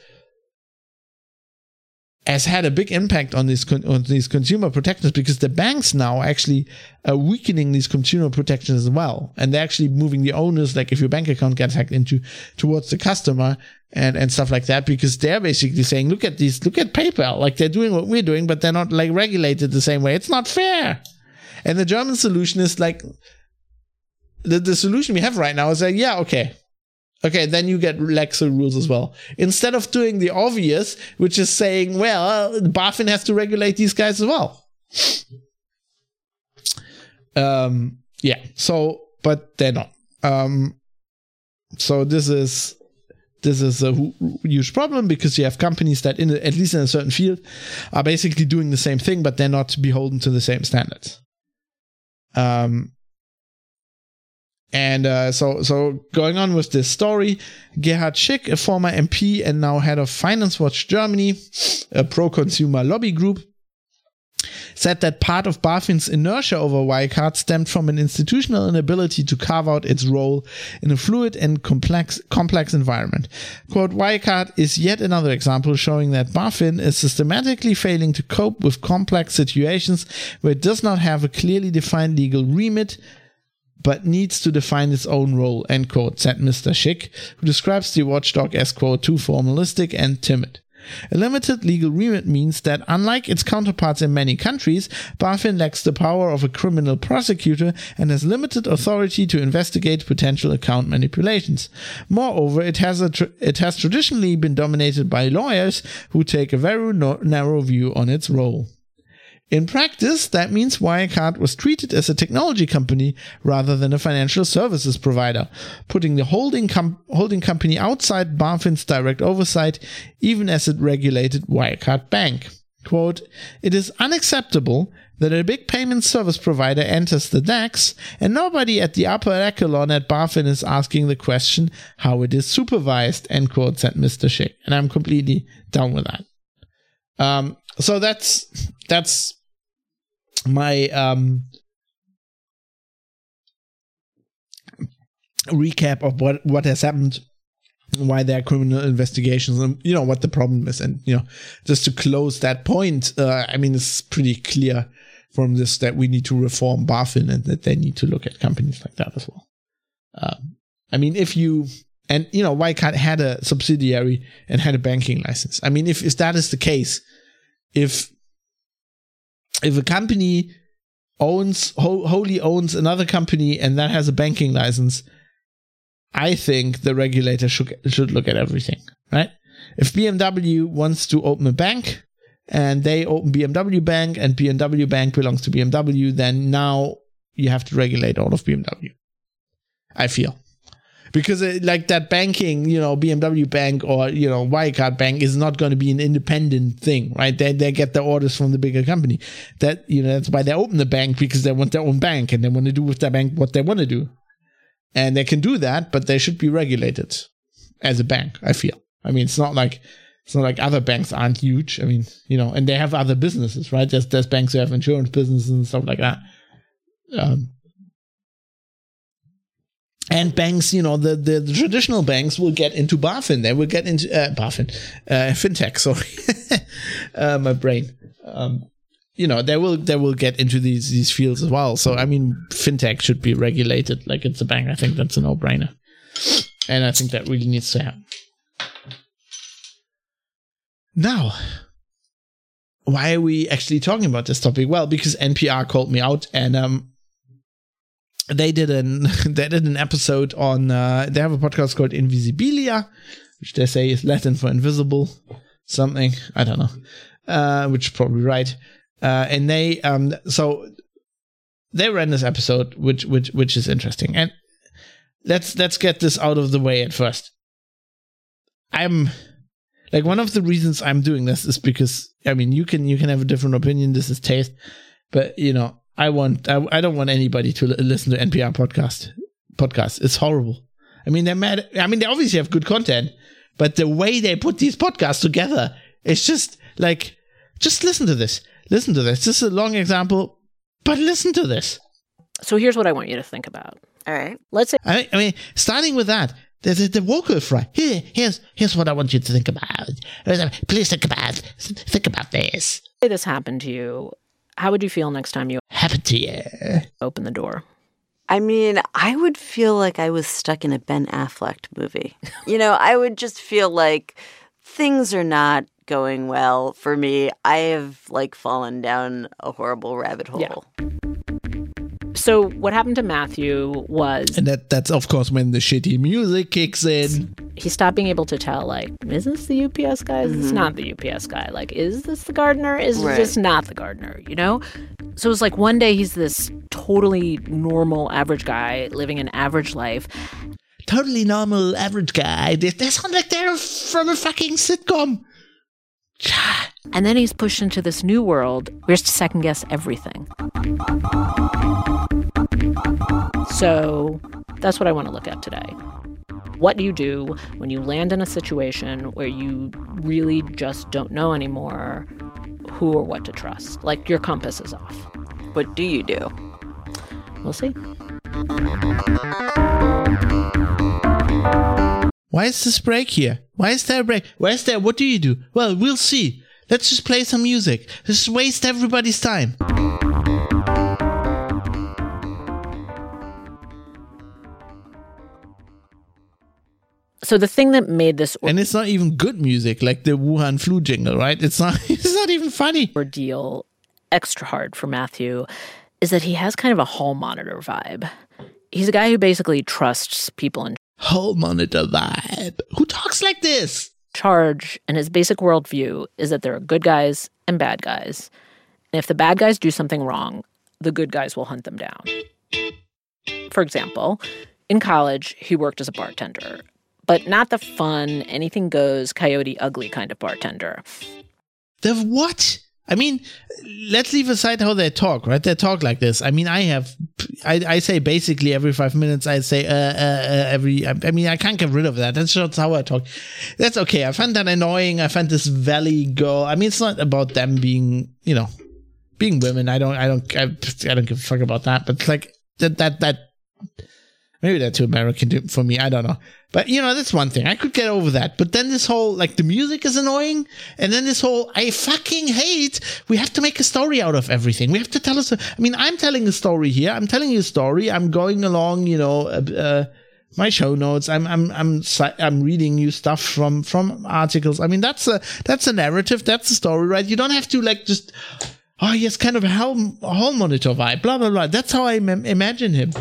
has had a big impact on these on these consumer protections because the banks now actually are weakening these consumer protections as well, and they're actually moving the owners, like if your bank account gets hacked into towards the customer and and stuff like that, because they're basically saying, look at these, look at PayPal, like they're doing what we're doing, but they're not like regulated the same way. It's not fair. And the German solution is like the the solution we have right now is like, yeah, okay, Okay, then you get laxer rules as well. Instead of doing the obvious, which is saying, well, BaFin has to regulate these guys as well. Um, yeah. So, but they're not. Um, so this is this is a huge problem because you have companies that, in at least in a certain field, are basically doing the same thing, but they're not beholden to the same standards. Um, and uh, so, so going on with this story, Gerhard Schick, a former MP and now head of Finance Watch Germany, a pro-consumer lobby group, said that part of BaFin's inertia over Wirecard stemmed from an institutional inability to carve out its role in a fluid and complex, complex environment. Quote, Wirecard is yet another example showing that BaFin is systematically failing to cope with complex situations where it does not have a clearly defined legal remit, but needs to define its own role, end quote, said Mr. Schick, who describes the watchdog as, quote, too formalistic and timid. A limited legal remit means that, unlike its counterparts in many countries, BaFin lacks the power of a criminal prosecutor and has limited authority to investigate potential account manipulations. Moreover, it has, tr- it has traditionally been dominated by lawyers who take a very no- narrow view on its role. In practice, that means Wirecard was treated as a technology company rather than a financial services provider, putting the holding, com- holding company outside BaFin's direct oversight, even as it regulated Wirecard Bank. Quote, it is unacceptable that a big payment service provider enters the DAX and nobody at the upper echelon at BaFin is asking the question how it is supervised, end quote, said Mr. Schick. And I'm completely down with that. Um, so that's that's my um, recap of what what has happened and why there are criminal investigations and you know what the problem is. And you know just to close that point uh, i mean it's pretty clear from this that we need to reform BaFin and that they need to look at companies like that as well. Um, i mean if you and you know Wirecard had a subsidiary and had a banking license. I mean if, if that is the case if if a company owns wholly owns another company and that has a banking license, I think the regulator should should look at everything, right? If BMW wants to open a bank and they open BMW Bank and BMW Bank belongs to BMW, then now you have to regulate all of BMW. I feel because it, like that banking, you know, BMW Bank or you know Wirecard Bank is not going to be an independent thing, right? They they get their orders from the bigger company. That you know that's why they open the bank because they want their own bank and they want to do with their bank what they want to do, and they can do that, but they should be regulated as a bank. I feel. I mean, it's not like It's not like other banks aren't huge. I mean, you know, and they have other businesses, right? There's there's banks who have insurance businesses and stuff like that. Um, and banks, you know, the, the, the, traditional banks will get into BaFin. They will get into uh, BaFin, uh, fintech. <laughs> Sorry, uh, my brain. Um, you know, they will they will get into these these fields as well. So I mean, fintech should be regulated like it's a bank. I think that's a no brainer, and I think that really needs to happen. Now, why are we actually talking about this topic? Well, because NPR called me out and um, they did an <laughs> they did an episode on uh, they have a podcast called Invisibilia, which they say is Latin for invisible, something I don't know, uh, which is probably right. Uh, and they um so they ran this episode, which which which is interesting. And let's let's get this out of the way at first. I'm like one of the reasons I'm doing this is because I mean you can you can have a different opinion. This is taste, but you know I want I, I don't want anybody to l- listen to NPR podcast podcast. It's horrible. I mean they're mad. I mean they obviously have good content, but the way they put these podcasts together, it's just like just listen to this. Listen to this. This is a long example, but listen to this. So here's what I want you to think about. All right. Let's say I, I mean, starting with that, the, the, the vocal fry. Here, here's here's what I want you to think about. Please think about think about this. Say this happened to you. How would you feel next time you happened to? Open the door. I mean, I would feel like I was stuck in a Ben Affleck movie. you know, I would just feel like things are not going well for me. I have like fallen down a horrible rabbit hole. Yeah. So what happened to Matthew was And that that's of course when the shitty music kicks in. He stopped being able to tell like, is this the UPS guy? Is mm-hmm. this not the UPS guy? Like, is this the gardener? Is right. this not the gardener? You know? So it's like one day he's this totally normal average guy living an average life. Totally normal average guy. They, they sound like they're from a fucking sitcom. And then he's pushed into this new world where he has to second guess everything. So that's what I want to look at today. What do you do when you land in a situation where you really just don't know anymore who or what to trust? Like your compass is off. What do you do? We'll see. Why is this break here? Why is there a break? Why is there? What do you do? Well, we'll see. Let's just play some music. Just waste everybody's time. So the thing that made this or- and it's not even good music like the Wuhan flu jingle, right? It's not. <laughs> It's not even funny. Ordeal extra hard for Matthew is that he has kind of a hall monitor vibe. He's a guy who basically trusts people in hall monitor vibe. Who talks like this? Charge and his basic worldview is that there are good guys and bad guys. And if the bad guys do something wrong, the good guys will hunt them down. For example, in college, he worked as a bartender, but not the fun, anything goes, coyote ugly kind of bartender. The what? I mean, let's leave aside how they talk, right? They talk like this. I mean, I have, I, I say basically every five minutes, I say, uh, uh, uh, every, I, I, mean, I can't get rid of that. That's just how I talk. That's okay. I find that annoying. I find this valley girl. I mean, it's not about them being, you know, being women. I don't, I don't, I, I don't give a fuck about that. But like that, that, that, maybe that's too American for me. I don't know. But you know, that's one thing. I could get over that. But then this whole like the music is annoying, and then this whole I fucking hate. We have to make a story out of everything. We have to tell us. A, I mean, I'm telling a story here. I'm telling you a story. I'm going along. You know. Uh, uh, my show notes. I'm I'm I'm I'm reading you stuff from from articles. I mean that's a that's a narrative. That's a story, right? You don't have to like just oh yes, kind of a hall, hall monitor vibe. Blah blah blah. That's how I Im- imagine him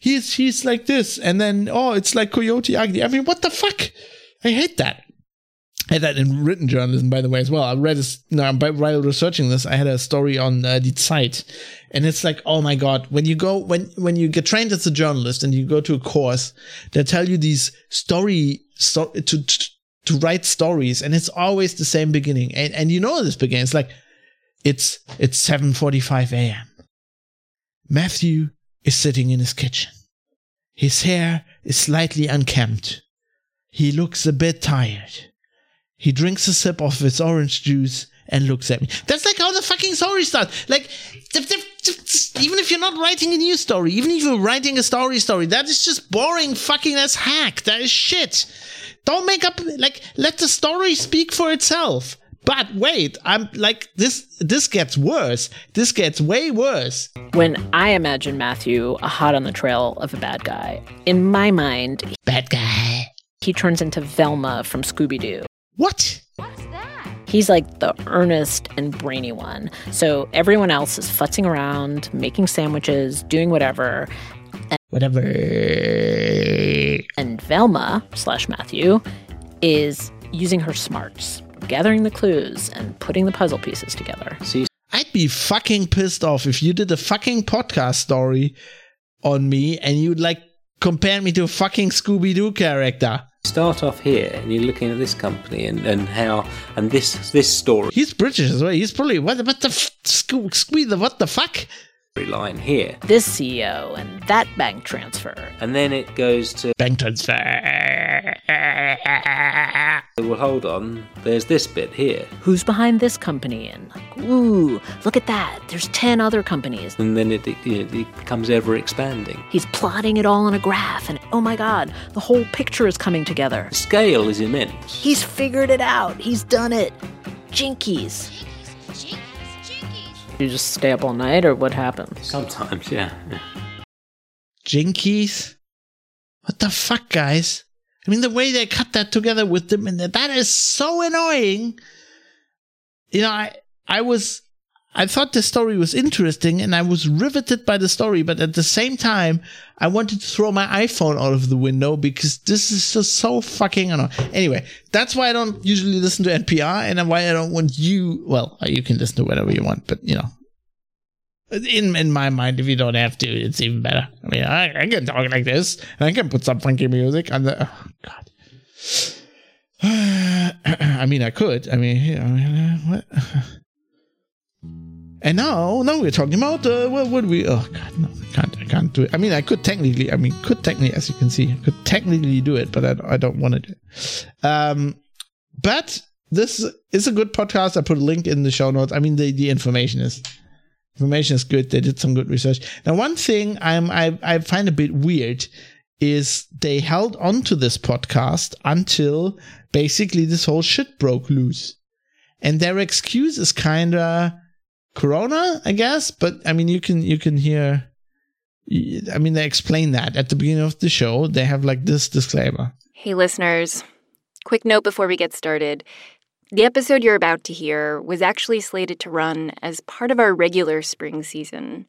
he's he's like this, and then oh, it's like Coyote Ugly. I mean, what the fuck? I hate that. I had that in written journalism, by the way, as well. I read this now while researching this. I had a story on uh, Die Zeit, and it's like, oh my god, when you go when when you get trained as a journalist and you go to a course, they tell you these story so, to, to to write stories, and it's always the same beginning, and and you know this beginning. It's like it's it's seven forty five a.m. Matthew is sitting in his kitchen. His hair is slightly unkempt. He looks a bit tired. He drinks a sip of his orange juice and looks at me. That's like how the fucking story starts. Like, even if you're not writing a new story, even if you're writing a story story, that is just boring fucking as hack. That is shit. Don't make up, like, let the story speak for itself. But wait, I'm like this this gets worse. This gets way worse. When I imagine Matthew hot on the trail of a bad guy, in my mind, bad guy. He turns into Velma from Scooby Doo. What? What's that? He's like the earnest and brainy one. So everyone else is futzing around, making sandwiches, doing whatever. And whatever. And Velma slash Matthew is using her smarts gathering the clues and putting the puzzle pieces together. See, I'd be fucking pissed off if you did a fucking podcast story on me and you'd like compare me to a fucking Scooby Doo character. Start off here, and you're looking at this company and, and how and this this story. He's British as well. He's probably what what the f- squeeze the what the fuck line here. This CEO and that bank transfer. And then it goes to bank transfer. Well, hold on. There's this bit here. Who's behind this company? And like, ooh, look at that. There's 10 other companies. And then it, it, it becomes ever expanding. He's plotting it all on a graph, and oh my god, the whole picture is coming together. The scale is immense. He's figured it out. He's done it. Jinkies. You just stay up all night, or what happens? Sometimes, yeah. yeah. Jinkies? What the fuck, guys? I mean, the way they cut that together with them, and that is so annoying. You know, I I was I thought the story was interesting and I was riveted by the story, but at the same time, I wanted to throw my iPhone out of the window because this is just so fucking annoying. Anyway, that's why I don't usually listen to NPR and why I don't want you, well, you can listen to whatever you want, but you know, in in my mind, if you don't have to, it's even better. I mean, I, I can talk like this and I can put some funky music on the, oh God. <sighs> I mean, I could. I mean, you know, what? <laughs> And now, now we're talking about uh, what would we? Oh God, no, I can't. I can't do it. I mean, I could technically. I mean, could technically, as you can see, could technically do it, but I, I don't want to do it. Um, but this is a good podcast. I put a link in the show notes. I mean, the the information is information is good. They did some good research. Now, one thing I'm I I find a bit weird is they held on to this podcast until basically this whole shit broke loose, and their excuse is kind of Corona, I guess. But I mean, you can you can hear. I mean, they explain that at the beginning of the show. They have like this disclaimer. Hey, listeners. Quick note before we get started. The episode you're about to hear was actually slated to run as part of our regular spring season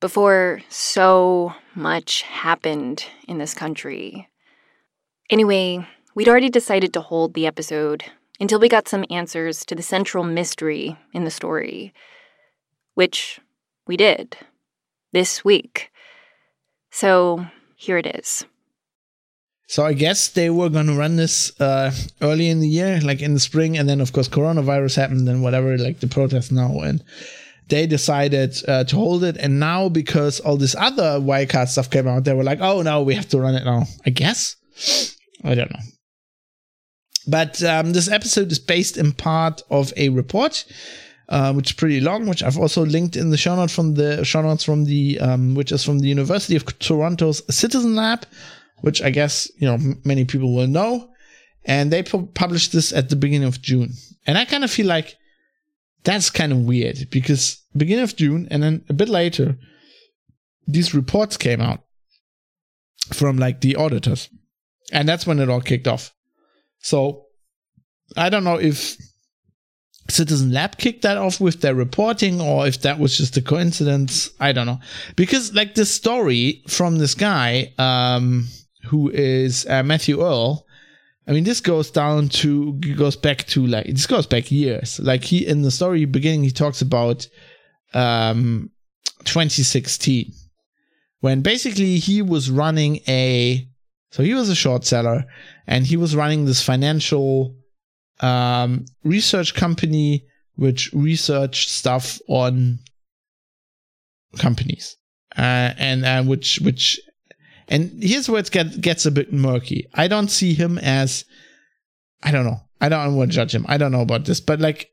before so much happened in this country. Anyway, we'd already decided to hold the episode until we got some answers to the central mystery in the story which we did this week. So here it is. So I guess they were going to run this uh, early in the year, like in the spring, and then of course coronavirus happened and whatever, like the protest now, and they decided uh, to hold it. And now because all this other Wirecard stuff came out, they were like, "Oh no, we have to run it now." I guess I don't know. But um, this episode is based in part of a report uh, which is pretty long, which I've also linked in the show notes from the show notes from the um, which is from the University of Toronto's Citizen Lab, which I guess you know m- many people will know, and they pu- published this at the beginning of June, and I kind of feel like that's kind of weird because beginning of June and then a bit later, these reports came out from like the auditors, and that's when it all kicked off. So I don't know if Citizen Lab kicked that off with their reporting or if that was just a coincidence. I don't know. Because like the story from this guy, um, who is uh, Matthew Earl, I mean, this goes down to, goes back to like, this goes back years. Like he, in the story beginning, he talks about, um, 2016 when basically he was running a, so he was a short seller and he was running this financial, um, research company which research stuff on companies, uh, and uh, which which, and here's where it get, gets a bit murky. I don't see him as, I don't know. I don't want to judge him. I don't know about this, but like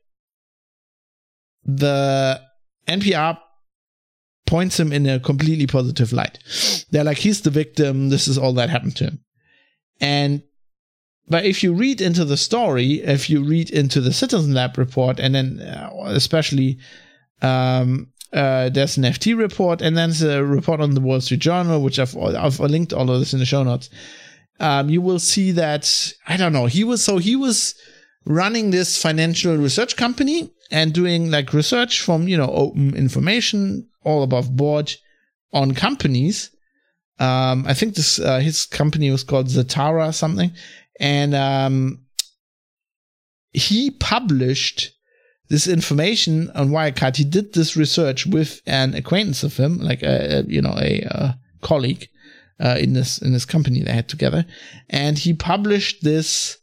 the NPR points him in a completely positive light. They're like, he's the victim. This is all that happened to him. And, but if you read into the story, if you read into the Citizen Lab report, and then uh, especially, um, uh, there's an FT report, and then there's a report on the Wall Street Journal, which I've, I've linked all of this in the show notes. Um, you will see that, I don't know, he was, so he was running this financial research company and doing like research from, you know, open information all above board on companies. Um, I think this uh, his company was called Zatarra or something, and um, he published this information on Wirecard. He did this research with an acquaintance of him, like a, a you know a, a colleague uh, in this in this company they had together, and he published this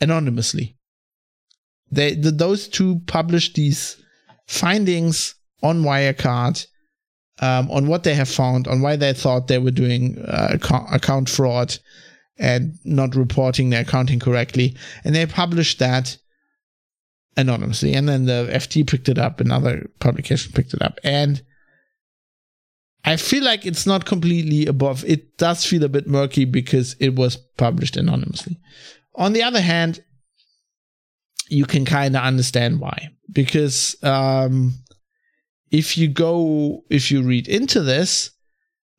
anonymously. They the, those two published these findings on Wirecard um, on what they have found, on why they thought they were doing uh, account fraud and not reporting their accounting correctly. And they published that anonymously. And then the FT picked it up, another publication picked it up. And I feel like it's not completely above. It does feel a bit murky because it was published anonymously. On the other hand, you can kind of understand why. Because um, if you go, if you read into this,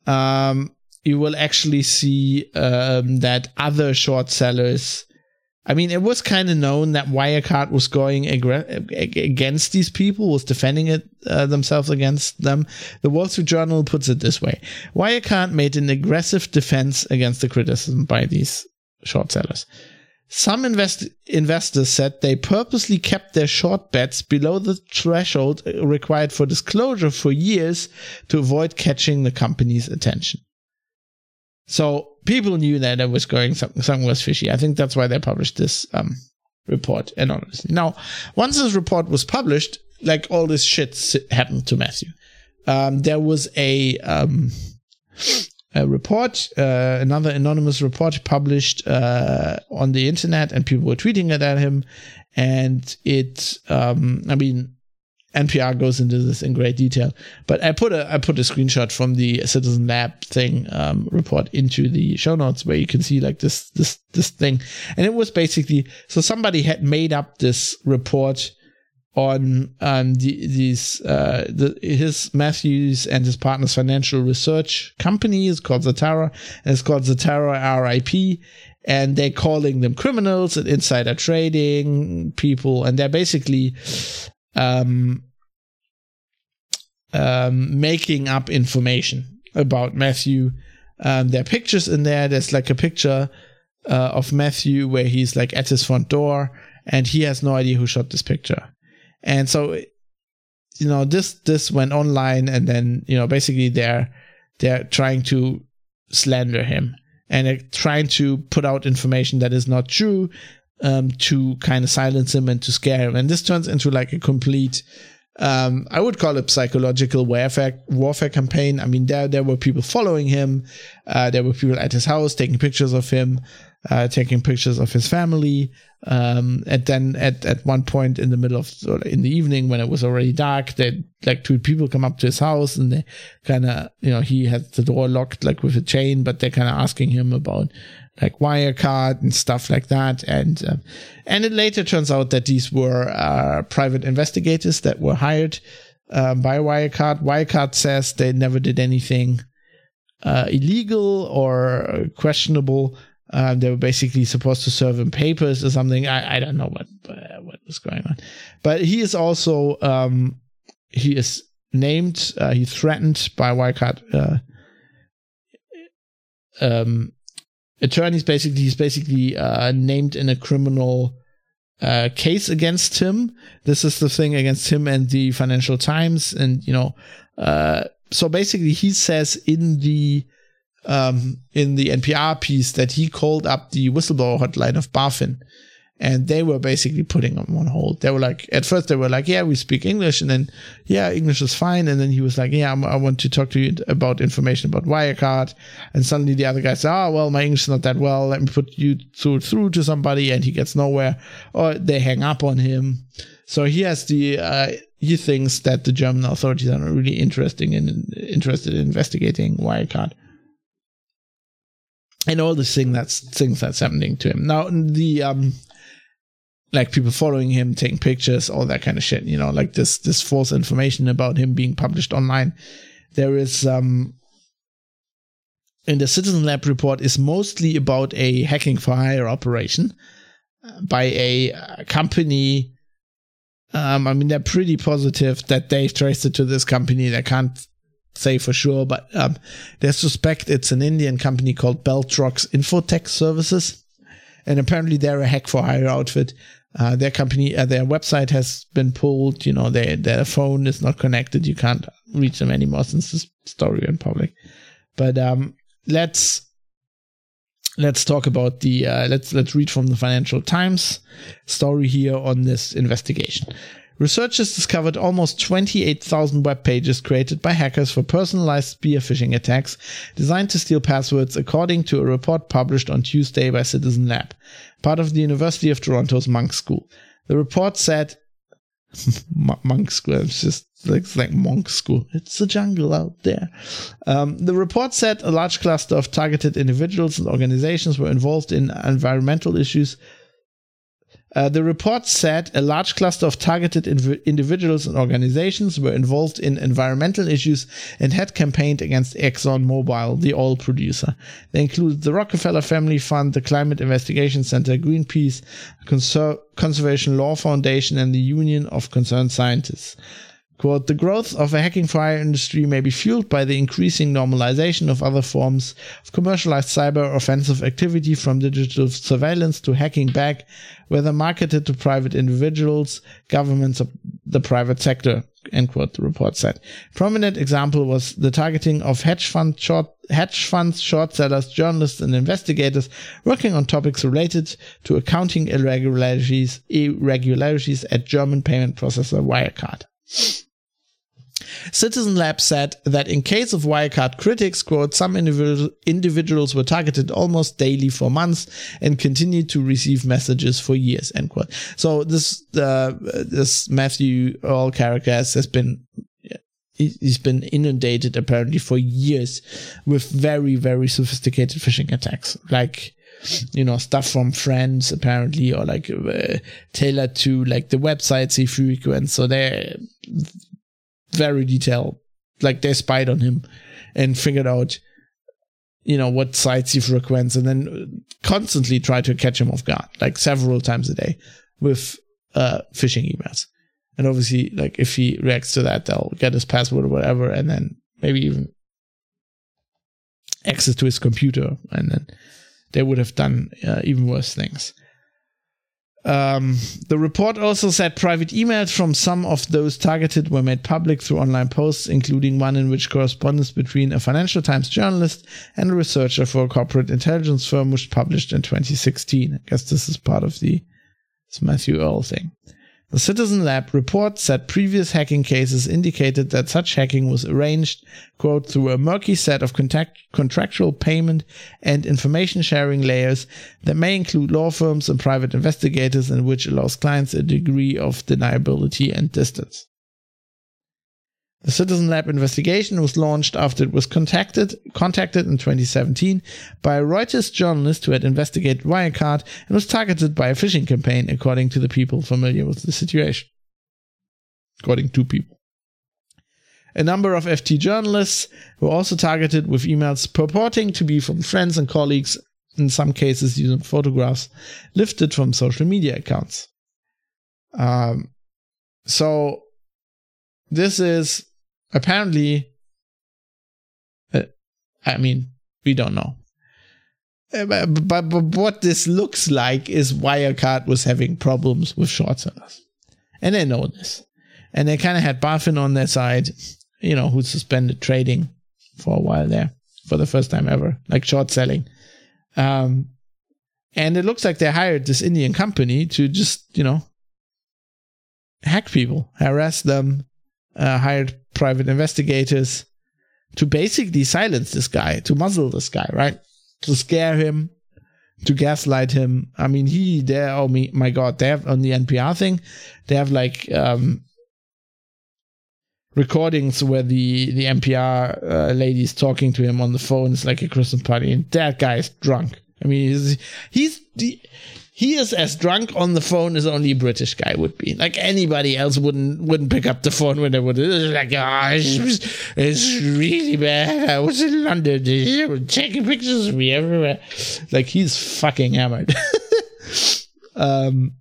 um, you will actually see um, that other short sellers. I mean, it was kind of known that Wirecard was going against these people, was defending it uh, themselves against them. The Wall Street Journal puts it this way: Wirecard made an aggressive defense against the criticism by these short sellers. Some invest- investors said they purposely kept their short bets below the threshold required for disclosure for years to avoid catching the company's attention. So people knew that it was going something, something was fishy. I think that's why they published this um, report anonymously. Now, once this report was published, like all this shit happened to Matthew. Um, there was a um, a report, uh, another anonymous report published uh, on the internet, and people were tweeting it at him. And it, um, I mean, NPR goes into this in great detail, but I put a I put a screenshot from the Citizen Lab thing um, report into the show notes where you can see like this this this thing, and it was basically so somebody had made up this report on um, the, these uh, the, his Matthews and his partner's financial research company is called Zatarra, and it's called Zatarra RIP, and they're calling them criminals and insider trading people, and they're basically um, um, making up information about Matthew. Um, there are pictures in there. There's like a picture uh, of Matthew where he's like at his front door, and he has no idea who shot this picture and so, you know, this this went online, and then you know, basically they're they're trying to slander him and trying to put out information that is not true um, to kind of silence him and to scare him. And this turns into like a complete um, I would call it psychological warfare warfare campaign. I mean, there there were people following him, uh, there were people at his house taking pictures of him, uh, taking pictures of his family. Um, and then at, at one point in the middle of in the evening when it was already dark, that like two people come up to his house and they kind of you know he had the door locked like with a chain, but they're kind of asking him about like Wirecard and stuff like that. And uh, and it later turns out that these were uh, private investigators that were hired uh, by Wirecard. Wirecard says they never did anything uh, illegal or questionable. Um, they were basically supposed to serve him papers or something. I, I don't know what uh, what was going on, but he is also um, he is named. Uh, he's threatened by Wirecard um, attorneys. Basically, he's basically uh, named in a criminal uh, case against him. This is the thing against him and the Financial Times, and you know, uh, so basically, he says in the um, in the NPR piece that he called up the whistleblower hotline of BaFin and they were basically putting him on hold. They were like, at first they were like, yeah, we speak English, and then yeah, English is fine, and then he was like, yeah, I'm, i want to talk to you about information about Wirecard, and suddenly the other guy said, oh well, my English is not that well, let me put you through through to somebody, and he gets nowhere, or they hang up on him. So he has the uh, he thinks that the German authorities are really interesting in interested in investigating Wirecard. And all the thing that's things that's happening to him. Now the um like people following him, taking pictures, all that kind of shit. You know, like this this false information about him being published online. There is um in the Citizen Lab report is mostly about a hacking for hire operation uh, by a uh, company. Um, I mean, they're pretty positive that they've traced it to this company. They can't say for sure, but um, they suspect it's an Indian company called BellTroX InfoTech Services. And apparently they're a hack for hire outfit uh, their company, uh, their website has been pulled. You know, their their phone is not connected. You can't reach them anymore since this story went public. But um, let's let's talk about the uh, let's let's read from the Financial Times story here on this investigation. Researchers discovered almost 28,000 web pages created by hackers for personalized spear phishing attacks designed to steal passwords, according to a report published on Tuesday by Citizen Lab, part of the University of Toronto's Munk School. The report said, <laughs> Monk School, it's just like, it's like monk school. It's the jungle out there. Um, the report said a large cluster of targeted individuals and organizations were involved in environmental issues uh, the report said a large cluster of targeted inv- individuals and organizations were involved in environmental issues and had campaigned against ExxonMobil, the oil producer. They included the Rockefeller Family Fund, the Climate Investigation Center, Greenpeace, Conser- Conservation Law Foundation, and the Union of Concerned Scientists. Quote, the growth of a hack-for-hire industry may be fueled by the increasing normalization of other forms of commercialized cyber offensive activity from digital surveillance to hacking back, whether marketed to private individuals, governments, or the private sector, end quote, the report said. Prominent example was the targeting of hedge fund short hedge funds, short sellers, journalists, and investigators working on topics related to accounting irregularities, irregularities at German payment processor Wirecard. Citizen Lab said that in case of Wirecard critics, quote, some individual, individuals were targeted almost daily for months and continued to receive messages for years, end quote. So this, uh, this Matthew Earl character has, has been he's been inundated apparently for years with very very sophisticated phishing attacks like you know stuff from friends apparently or like uh, tailored to like the websites he frequents so they're very detailed. Like they spied on him and figured out, you know, what sites he frequents and then constantly try to catch him off guard, like several times a day with uh, phishing emails. And obviously, like if he reacts to that, they'll get his password or whatever, and then maybe even access to his computer, and then they would have done uh, even worse things. Um, the report also said private emails from some of those targeted were made public through online posts, including one in which correspondence between a Financial Times journalist and a researcher for a corporate intelligence firm was published in 2016. I guess this is part of the Matthew Earl thing. The Citizen Lab report said previous hacking cases indicated that such hacking was arranged, quote, through a murky set of contact- contractual payment and information sharing layers that may include law firms and private investigators and which allows clients a degree of deniability and distance. The Citizen Lab investigation was launched after it was contacted, contacted in 2017 by a Reuters journalist who had investigated Wirecard and was targeted by a phishing campaign, according to the people familiar with the situation. According to people. A number of FT journalists were also targeted with emails purporting to be from friends and colleagues, in some cases using photographs lifted from social media accounts. Um, so this is apparently, uh, I mean, we don't know. Uh, but, but, but, what this looks like is Wirecard was having problems with short sellers. And they know this. And they kind of had BaFin on their side, you know, who suspended trading for a while there for the first time ever, like short selling. Um, And it looks like they hired this Indian company to just, you know, hack people, harass them, uh, hired private investigators to basically silence this guy, to muzzle this guy, right? To scare him, to gaslight him. I mean, he, there, oh me, my God, they have on the NPR thing, they have like, um, recordings where the the NPR uh, lady is talking to him on the phone. It's like a Christmas party, and that guy is drunk. I mean, he's he's he is as drunk on the phone as only a British guy would be. Like anybody else wouldn't wouldn't pick up the phone when they would. It's like, oh, it's, it's really bad. I was in London, taking pictures of me everywhere. Like he's fucking hammered. <laughs> um,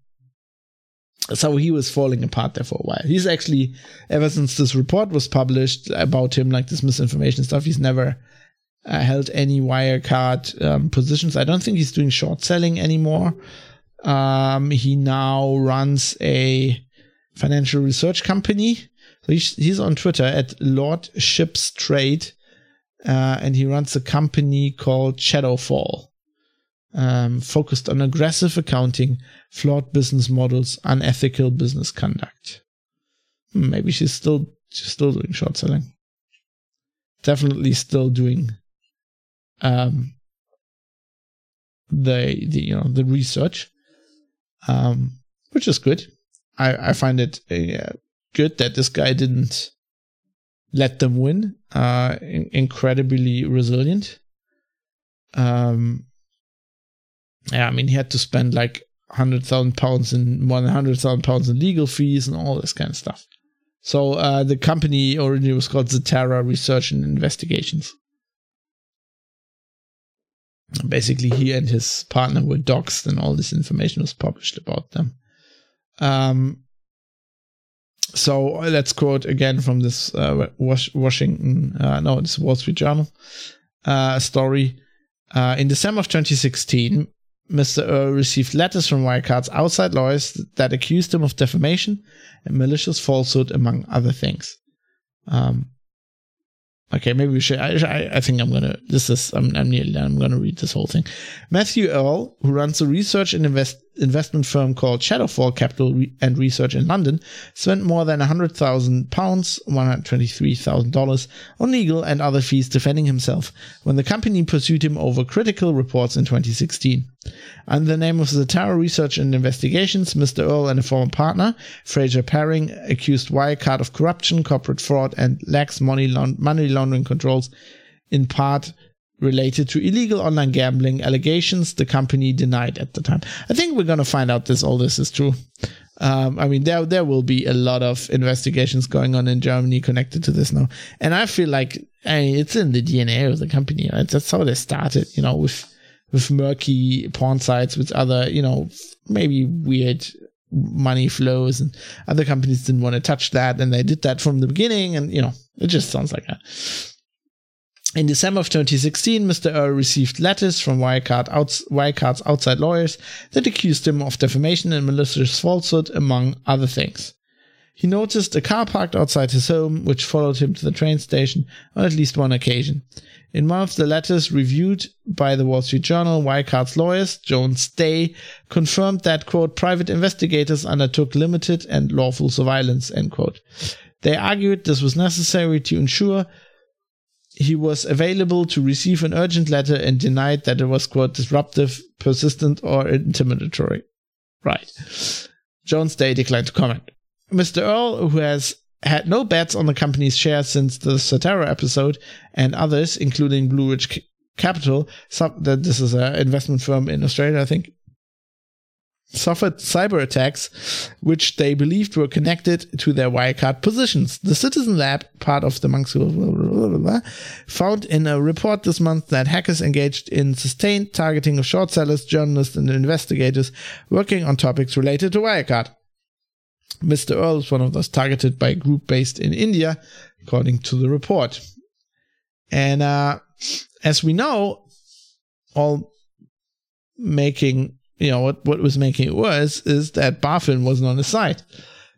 so he was falling apart there for a while. He's actually, ever since this report was published about him, like this misinformation stuff, he's never uh, held any Wirecard um, positions. I don't think he's doing short selling anymore. Um, he now runs a financial research company. He's, he's on Twitter at Lord Ships Trade, uh, and he runs a company called Shadowfall um, focused on aggressive accounting, flawed business models, unethical business conduct. Hmm, maybe she's still she's still doing short selling. Definitely still doing um, the the you know the research, um, which is good. I I find it uh, good that this guy didn't let them win. Uh, in- incredibly resilient. Um, yeah, I mean, he had to spend like hundred thousand pounds in more than hundred thousand pounds in legal fees and all this kind of stuff. So uh, the company originally was called Zatarra Research and Investigations. Basically, he and his partner were doxxed, and all this information was published about them. Um, so let's quote again from this uh, Washington, uh, no, this Wall Street Journal uh, story. Uh, in December of 2016, Mr. Earl received letters from Wirecard's outside lawyers that accused him of defamation and malicious falsehood, among other things. Um, Okay, maybe we should. I, I think I'm gonna. This is. I'm, I'm nearly done. I'm gonna read this whole thing. Matthew Earl, who runs a research and invest, investment firm called Shadowfall Capital and Research in London, spent more than hundred thousand pounds, one hundred twenty-three thousand dollars, on legal and other fees defending himself when the company pursued him over critical reports in 2016. Under the name of the Zatarra Research and Investigations, Mr. Earl and a former partner, Fraser Perring, accused Wirecard of corruption, corporate fraud, and lax money, money laundering controls, in part related to illegal online gambling allegations the company denied at the time. I think we're going to find out this all this is true. Um, I mean, there there will be a lot of investigations going on in Germany connected to this now, and I feel like I mean, it's in the DNA of the company. Right? That's how they started, you know, with with murky porn sites, with other, you know, maybe weird money flows, and other companies didn't want to touch that, and they did that from the beginning, and you know, it just sounds like that. In December of 2016, Mr. Earl received letters from Wirecard outs- Wirecard's outside lawyers that accused him of defamation and malicious falsehood, among other things. He noticed a car parked outside his home, which followed him to the train station on at least one occasion. In one of the letters reviewed by the Wall Street Journal, Wirecard's lawyers, Jones Day, confirmed that, quote, private investigators undertook limited and lawful surveillance, end quote. They argued this was necessary to ensure he was available to receive an urgent letter and denied that it was, quote, disruptive, persistent, or intimidatory. Right. Jones Day declined to comment. Mr. Earl, who has had no bets on the company's shares since the Zatarra episode, and others, including Blue Ridge Capital, that this is an investment firm in Australia, I think, suffered cyber attacks, which they believed were connected to their Wirecard positions. The Citizen Lab, part of the Monks, found in a report this month that hackers engaged in sustained targeting of short sellers, journalists, and investigators working on topics related to Wirecard. Mr. Earl is one of those targeted by a group based in India, according to the report. And uh, as we know, all making you know what what was making it worse is that BaFin wasn't on the site,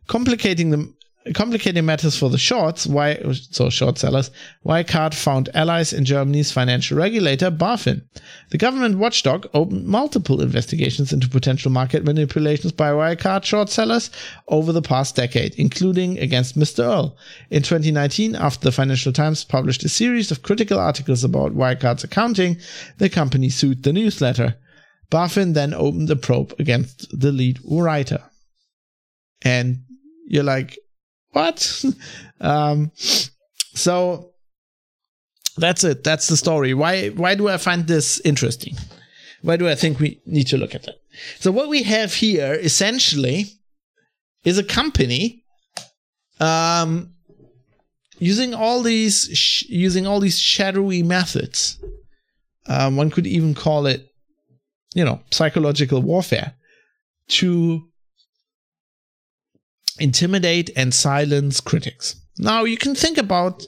complicating the complicating matters for the shorts, why so short sellers, Wirecard found allies in Germany's financial regulator BaFin. The government watchdog opened multiple investigations into potential market manipulations by Wirecard short sellers over the past decade, including against Mr. Earl. In 2019, after the Financial Times published a series of critical articles about Wirecard's accounting, the company sued the newsletter. BaFin then opened a probe against the lead writer. And you're like, what? <laughs> um, so that's it. That's the story. Why why do I find this interesting? Why do I think we need to look at that? So what we have here essentially is a company um, using all these sh- using all these shadowy methods. Um, one could even call it, you know, psychological warfare to intimidate and silence critics. Now you can think about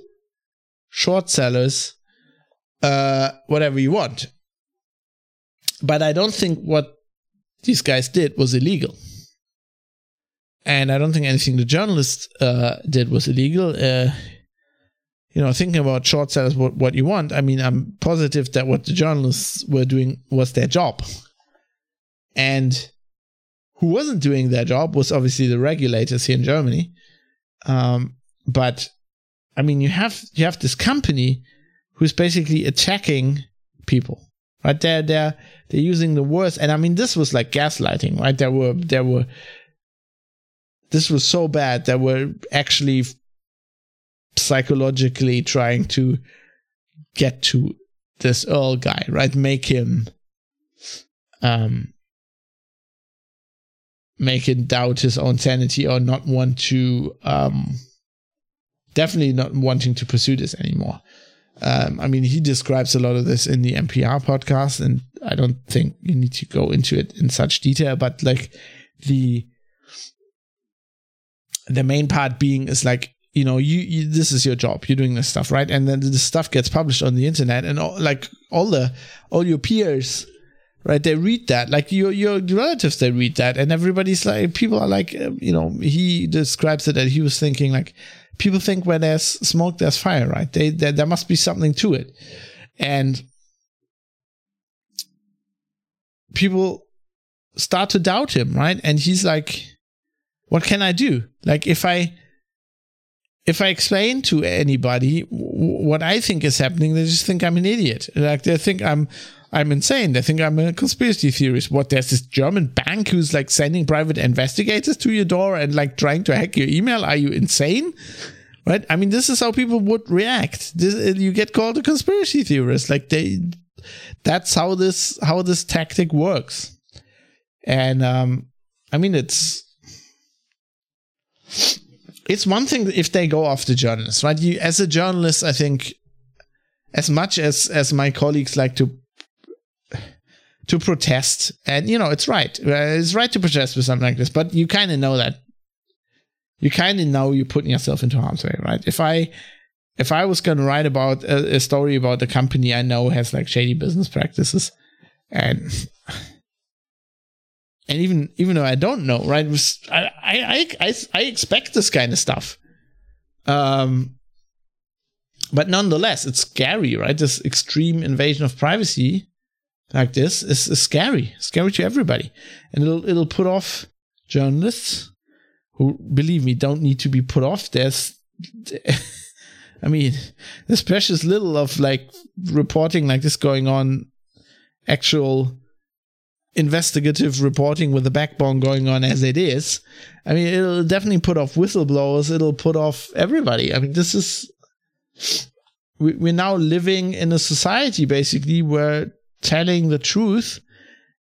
short sellers, uh, whatever you want. But I don't think what these guys did was illegal. And I don't think anything the journalist uh, did was illegal. Uh, you know, thinking about short sellers, what, what you want, I mean, I'm positive that what the journalists were doing was their job. And who wasn't doing their job was obviously the regulators here in Germany. Um, but I mean, you have you have this company who's basically attacking people, right? They're they're they're using the worst, and I mean, this was like gaslighting, right? There were there were this was so bad that we're actually psychologically trying to get to this Earl guy, right? Make him um make him doubt his own sanity or not want to um definitely not wanting to pursue this anymore um, I mean, he describes a lot of this in the NPR podcast, and I don't think you need to go into it in such detail. But like the the main part being is like you know you, you this is your job you're doing this stuff right and then the stuff gets published on the internet and all, like all the all your peers right? They read that, like your your relatives, they read that, and everybody's like, people are like, uh, you know, he describes it that he was thinking like, people think where there's smoke, there's fire, right? They there, there must be something to it, and people start to doubt him, right? And he's like, what can I do? Like if I if I explain to anybody what I think is happening, they just think I'm an idiot. Like they think I'm I'm insane. They think I'm a conspiracy theorist. What? There's this German bank who's like sending private investigators to your door and like trying to hack your email. Are you insane? Right? I mean, this is how people would react. This, uh, you get called a conspiracy theorist. Like they, that's how this how this tactic works. And um, I mean, it's it's one thing if they go after journalists, right? You, as a journalist, I think, as much as as my colleagues like to to protest. And, you know, it's right. Uh, it's right to protest with something like this, but you kind of know that. You kind of know you're putting yourself into harm's way, right? If I, if I was going to write about a, a, story about a company I know has like shady business practices and, and even, even though I don't know, right? I, I, I, I expect this kind of stuff. Um, but nonetheless, it's scary, right? This extreme invasion of privacy like this is, is scary, scary to everybody, and it'll it'll put off journalists who, believe me, don't need to be put off. There's, <laughs> I mean, there's precious little of like reporting like this going on, actual investigative reporting with a backbone going on as it is. I mean, it'll definitely put off whistleblowers. It'll put off everybody. I mean, this is we're now living in a society basically where telling the truth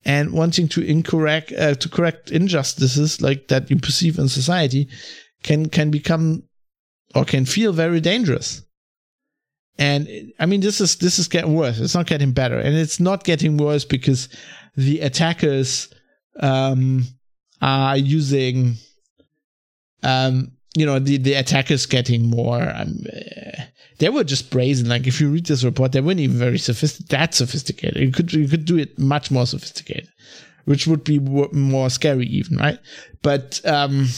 and wanting to incorrect uh, to correct injustices like that you perceive in society can can become or can feel very dangerous. And i mean this is this is getting worse. It's not getting better. And it's not getting worse because the attackers um, are using um, you know the the attackers getting more um, uh, they were just brazen. Like if you read this report, they weren't even very sophisticated. That sophisticated. You could you could do it much more sophisticated, which would be more scary even, right? But um,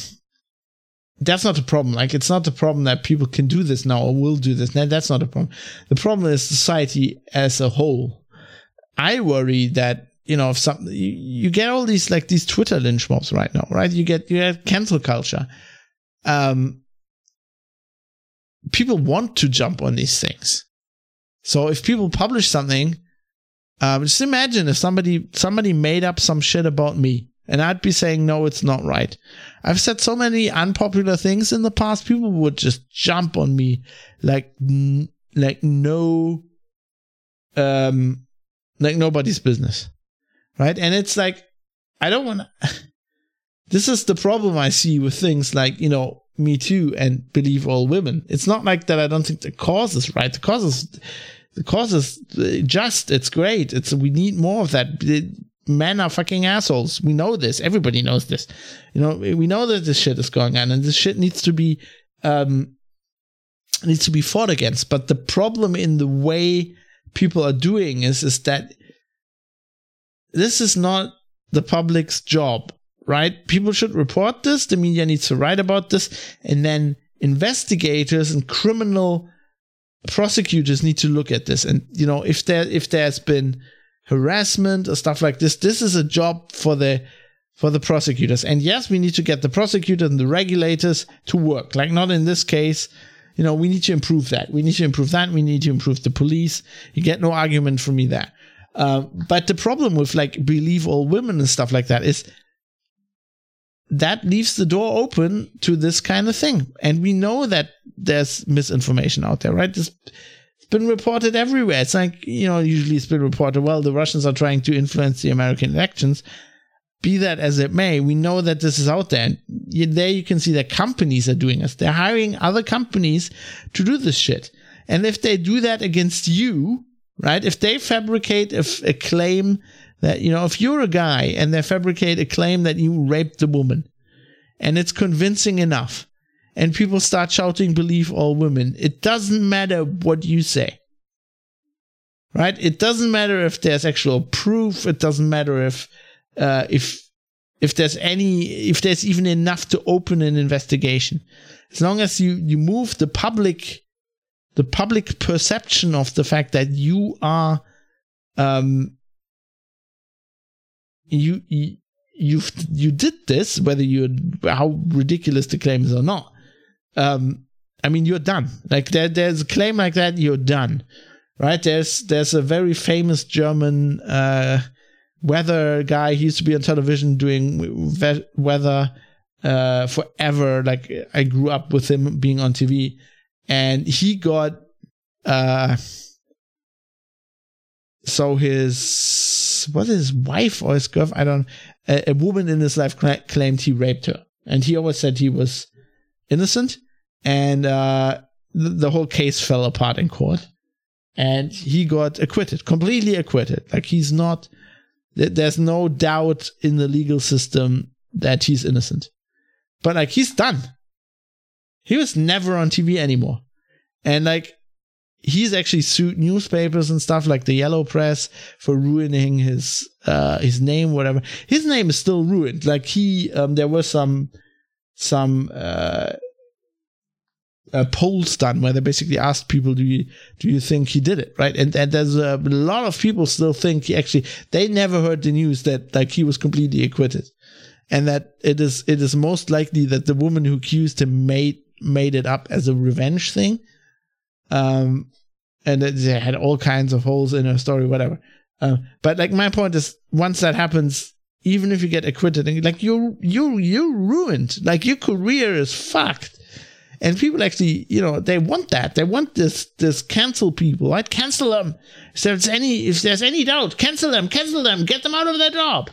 that's not the problem. Like it's not the problem that people can do this now or will do this. Now That's not a problem. The problem is society as a whole. I worry that you know if some you, you get all these like these Twitter lynch mobs right now, right? You get you get cancel culture. Um, people want to jump on these things. So if people publish something, um, just imagine if somebody somebody made up some shit about me and I'd be saying, no, it's not right. I've said so many unpopular things in the past. People would just jump on me like, like no, um, like nobody's business. Right. And it's like, I don't want to, this is the problem I see with things like, you know, Me Too and Believe All Women. It's not like that I don't think the cause is right. The cause is, the cause is just, it's great. It's, we need more of that men are fucking assholes. We know this. Everybody knows this. You know, we know that this shit is going on and this shit needs to be um needs to be fought against. But the problem in the way people are doing is is that this is not the public's job, right? People should report this, the media needs to write about this, and then investigators and criminal prosecutors need to look at this. And you know, if there if there's been harassment or stuff like this. This is a job for the for the prosecutors. And yes, we need to get the prosecutors and the regulators to work. Like not in this case, you know, we need to improve that. We need to improve that. We need to improve the police. You get no argument from me there. Uh, but the problem with like believe all women and stuff like that is that leaves the door open to this kind of thing. And we know that there's misinformation out there, right? It's been reported everywhere. It's like, you know, usually it's been reported, well, the Russians are trying to influence the American elections. Be that as it may, we know that this is out there. And there you can see that companies are doing this. They're hiring other companies to do this shit. And if they do that against you, right? If they fabricate a claim that, you know, if you're a guy and they fabricate a claim that you raped the woman and it's convincing enough, and people start shouting, believe all women, it doesn't matter what you say. Right? It doesn't matter if there's actual proof. It doesn't matter if, uh, if, if there's any, if there's even enough to open an investigation. As long as you, you move the public, the public perception of the fact that you are, um, you, you you you did this, whether you how ridiculous the claim is or not um, I mean, you're done. Like there, there's a claim like that, you're done, right? There's there's a very famous German uh, weather guy. He used to be on television doing ve- weather uh, forever. Like I grew up with him being on TV, and he got uh, so his what his wife or his girlfriend, I don't, a, a woman in his life cl- claimed he raped her, and he always said he was innocent, and uh, the whole case fell apart in court, and he got acquitted, completely acquitted. Like he's not. There's no doubt in the legal system that he's innocent, but like he's done. He was never on TV anymore, and like he's actually sued newspapers and stuff like the Yellow Press for ruining his uh his name, whatever. His name is still ruined. Like he, um, there was some some uh, uh, polls done where they basically asked people, "Do you do you think he did it?" Right, and and there's a lot of people still think he actually they never heard the news that like he was completely acquitted, and that it is it is most likely that the woman who accused him made made it up as a revenge thing, um, and they had all kinds of holes in her story, whatever. Uh, but like my point is, once that happens, even if you get acquitted and like you're you you're ruined. Like your career is fucked. And people actually you know they want that. They want this this cancel people right? Cancel them. If there's any if there's any doubt cancel them cancel them get them out of their job.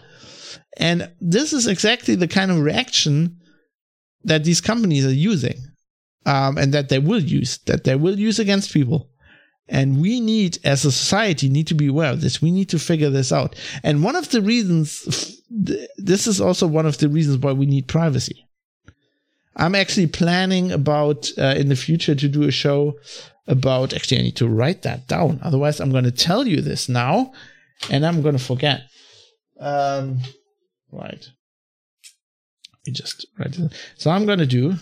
And this is exactly the kind of reaction that these companies are using um, and that they will use that they will use against people. And we need as a society need to be aware of this. We need to figure this out. And one of the reasons this is also one of the reasons why we need privacy. I'm actually planning about uh, in the future to do a show about actually i need to write that down. Otherwise i'm going to tell you this now and i'm going to forget. Um right. You just write it so i'm going to do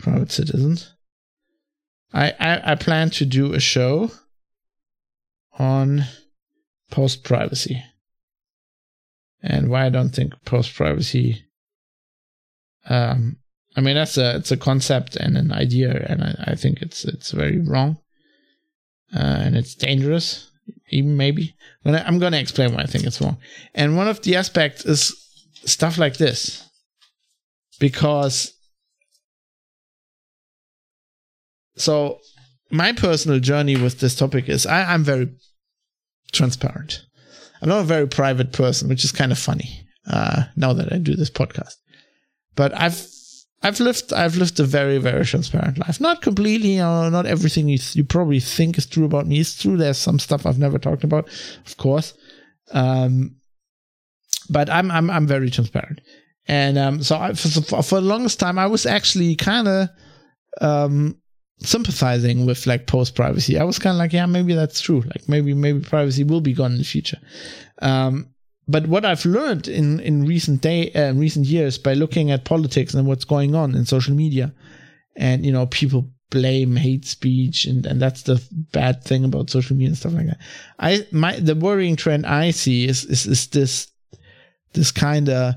private citizens. I, I, I plan to do a show on post privacy and why I don't think post privacy. Um, I mean that's a it's a concept and an idea, and I, I think it's it's very wrong, uh, and it's dangerous, even maybe. But I, I'm to explain why I think it's wrong. And one of the aspects is stuff like this, because so my personal journey with this topic is I, I'm very transparent. I'm not a very private person, which is kind of funny uh, now that I do this podcast. But I've I've lived I've lived a very very transparent life. Not completely, you know, not everything you you probably think is true about me is true. There's some stuff I've never talked about, of course. Um, but I'm I'm I'm very transparent, and um, so I, for, for the longest time I was actually kind of um sympathizing with like post privacy. I was kind of like, yeah, maybe that's true. Like maybe maybe privacy will be gone in the future. Um, but what I've learned in in recent day uh, recent years by looking at politics and what's going on in social media, and you know people blame hate speech and and that's the bad thing about social media and stuff like that. I my the worrying trend I see is is, is this this kind of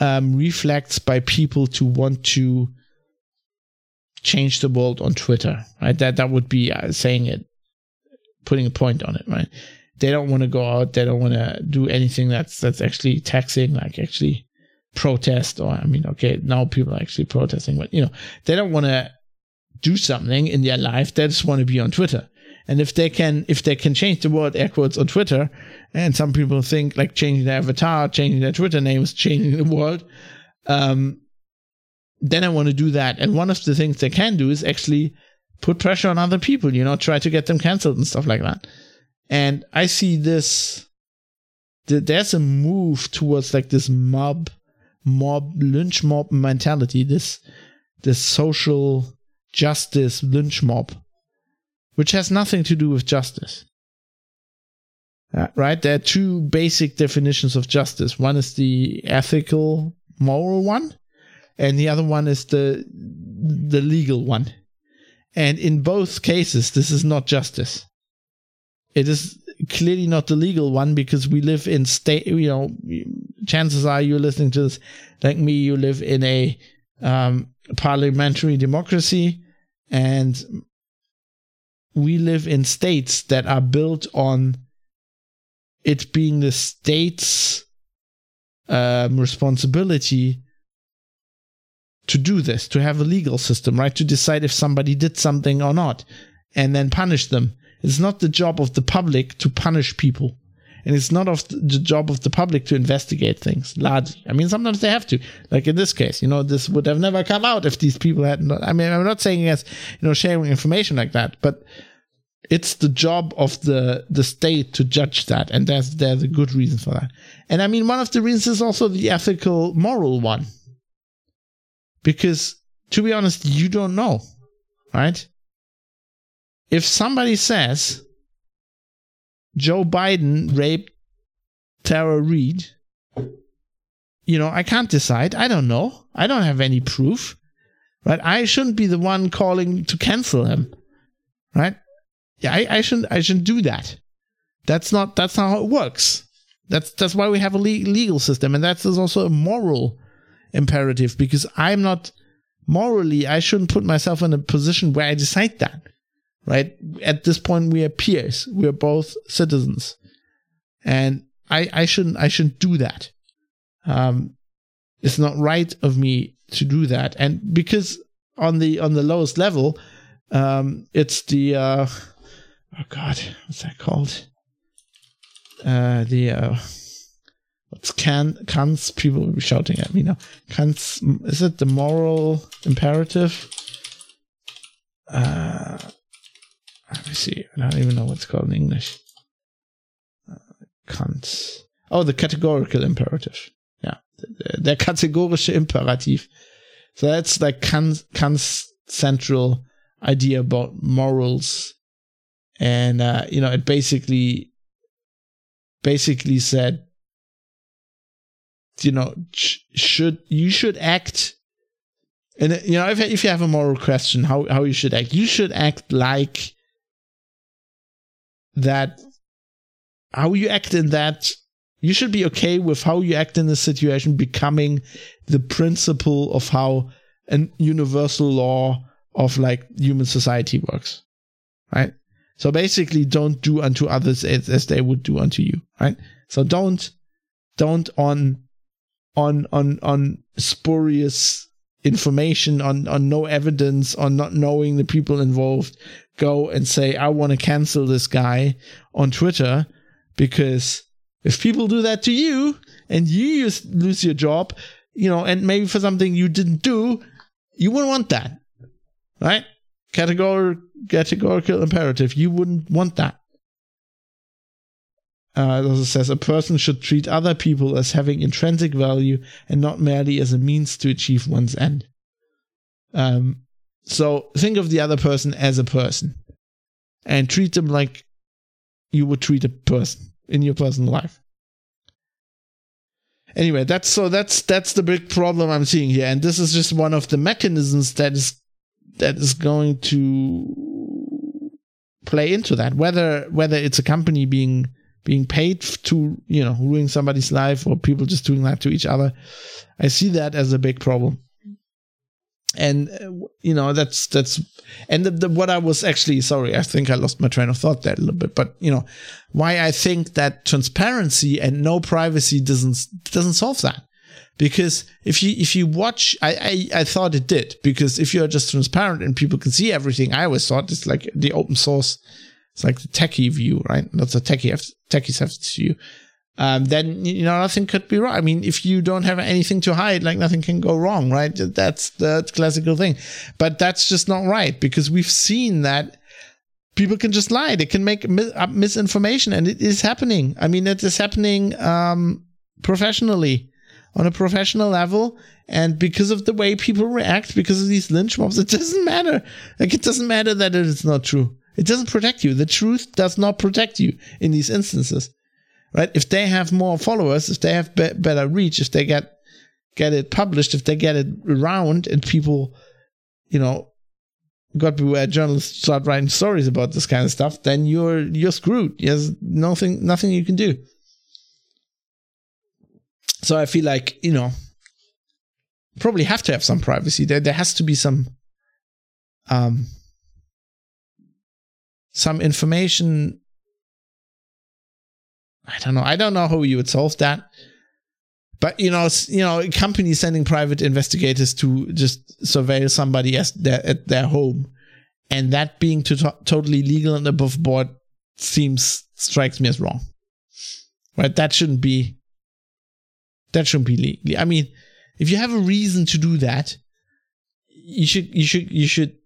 um, reflects by people to want to change the world on Twitter, right? That that would be uh, saying it, putting a point on it, right? They don't want to go out. They don't want to do anything that's that's actually taxing, like actually protest. Or I mean, okay, now people are actually protesting, but you know, they don't want to do something in their life. They just want to be on Twitter. And if they can, if they can change the word air quotes on Twitter, and some people think like changing their avatar, changing their Twitter name is changing the world, um, then I want to do that. And one of the things they can do is actually put pressure on other people, you know, try to get them canceled and stuff like that. And I see this, there's a move towards like this mob, mob, lynch mob mentality, this, this social justice lynch mob, which has nothing to do with justice. Uh, right? There are two basic definitions of justice. One is the ethical, moral one, and the other one is the the legal one. And in both cases, this is not justice. It is clearly not the legal one because we live in state. You know, chances are you're listening to this like me. You live in a um, parliamentary democracy, and we live in states that are built on it being the state's um, responsibility to do this, to have a legal system, right? To decide if somebody did something or not and then punish them. It's not the job of the public to punish people. And it's not of the job of the public to investigate things largely. I mean, sometimes they have to, like in this case, you know, this would have never come out if these people had not, I mean, I'm not saying as, you know, sharing information like that, but it's the job of the, the state to judge that. And there's, there's a good reason for that. And I mean, one of the reasons is also the ethical, moral one because to be honest, you don't know, right? If somebody says Joe Biden raped Tara Reade, you know, I can't decide. I don't know. I don't have any proof, right? I shouldn't be the one calling to cancel him, right? Yeah, I, I shouldn't. I shouldn't do that. That's not. That's not how it works. That's that's why we have a legal system, and that's also a moral imperative because I'm not morally, I shouldn't put myself in a position where I decide that. Right? At this point, we are peers. We are both citizens. And I, I shouldn't, I shouldn't do that. Um, it's not right of me to do that. And because on the, on the lowest level, um, it's the, uh, oh God, what's that called? Uh, the, uh, What's can Kant's people will be shouting at me now? Kant's is it the moral imperative? Uh, let me see. I don't even know what's called in English. Uh. Oh, the categorical imperative. Yeah, der kategorische Imperativ. So that's like Kant's, Kant's central idea about morals, and uh, you know, it basically basically said you know should you should act And uh, you know, if if you have a moral question, how how you should act, you should act like that. How you act in that, you should be okay with how you act in the situation becoming the principle of how an universal law of like human society works, right? So basically, don't do unto others as, as they would do unto you, right? So don't don't on on on on spurious information on on no evidence on not knowing the people involved go and say i want to cancel this guy on twitter because if people do that to you and you lose your job you know and maybe for something you didn't do you wouldn't want that. Right? Categorical categorical imperative. You wouldn't want that uh, it also says a person should treat other people as having intrinsic value and not merely as a means to achieve one's end. Um, so think of the other person as a person and treat them like you would treat a person in your personal life. Anyway, that's so that's that's the big problem I'm seeing here, and this is just one of the mechanisms that is that is going to play into that. Whether whether it's a company being being paid to you know ruin somebody's life or people just doing that to each other. I see that as a big problem. And uh, you know that's that's and the, the, what i was actually sorry i think i lost my train of thought there a little bit but you know why i think that transparency and no privacy doesn't doesn't solve that. Because if you if you watch I, I i thought it did because if you're just transparent and people can see everything i always thought it's like the open source it's like the techie view, right? That's the techie have, techies have to view. Um, then you know nothing could be wrong. I mean, if you don't have anything to hide, like nothing can go wrong, right? That's the classical thing. But that's just not right because we've seen that people can just lie. They can make mis- misinformation, and it is happening. I mean, it is happening um, professionally on a professional level. And because of the way people react, because of these lynch mobs, it doesn't matter. Like, it doesn't matter that it is not true. It doesn't protect you. The truth does not protect you in these instances, right? If they have more followers, if they have be- better reach, if they get get it published, if they get it around, and people, you know, God beware, journalists start writing stories about this kind of stuff, then you're you're screwed. There's nothing nothing you can do. So I feel like you know, probably have to have some privacy. There there has to be some um some information. I don't know. I don't know how you would solve that. But you know, you know, companies sending private investigators to just surveil somebody as their, at their home, and that being to- totally legal and above board seems strikes me as wrong. Right? That shouldn't be. That shouldn't be legal. I mean, if you have a reason to do that, you should you should you should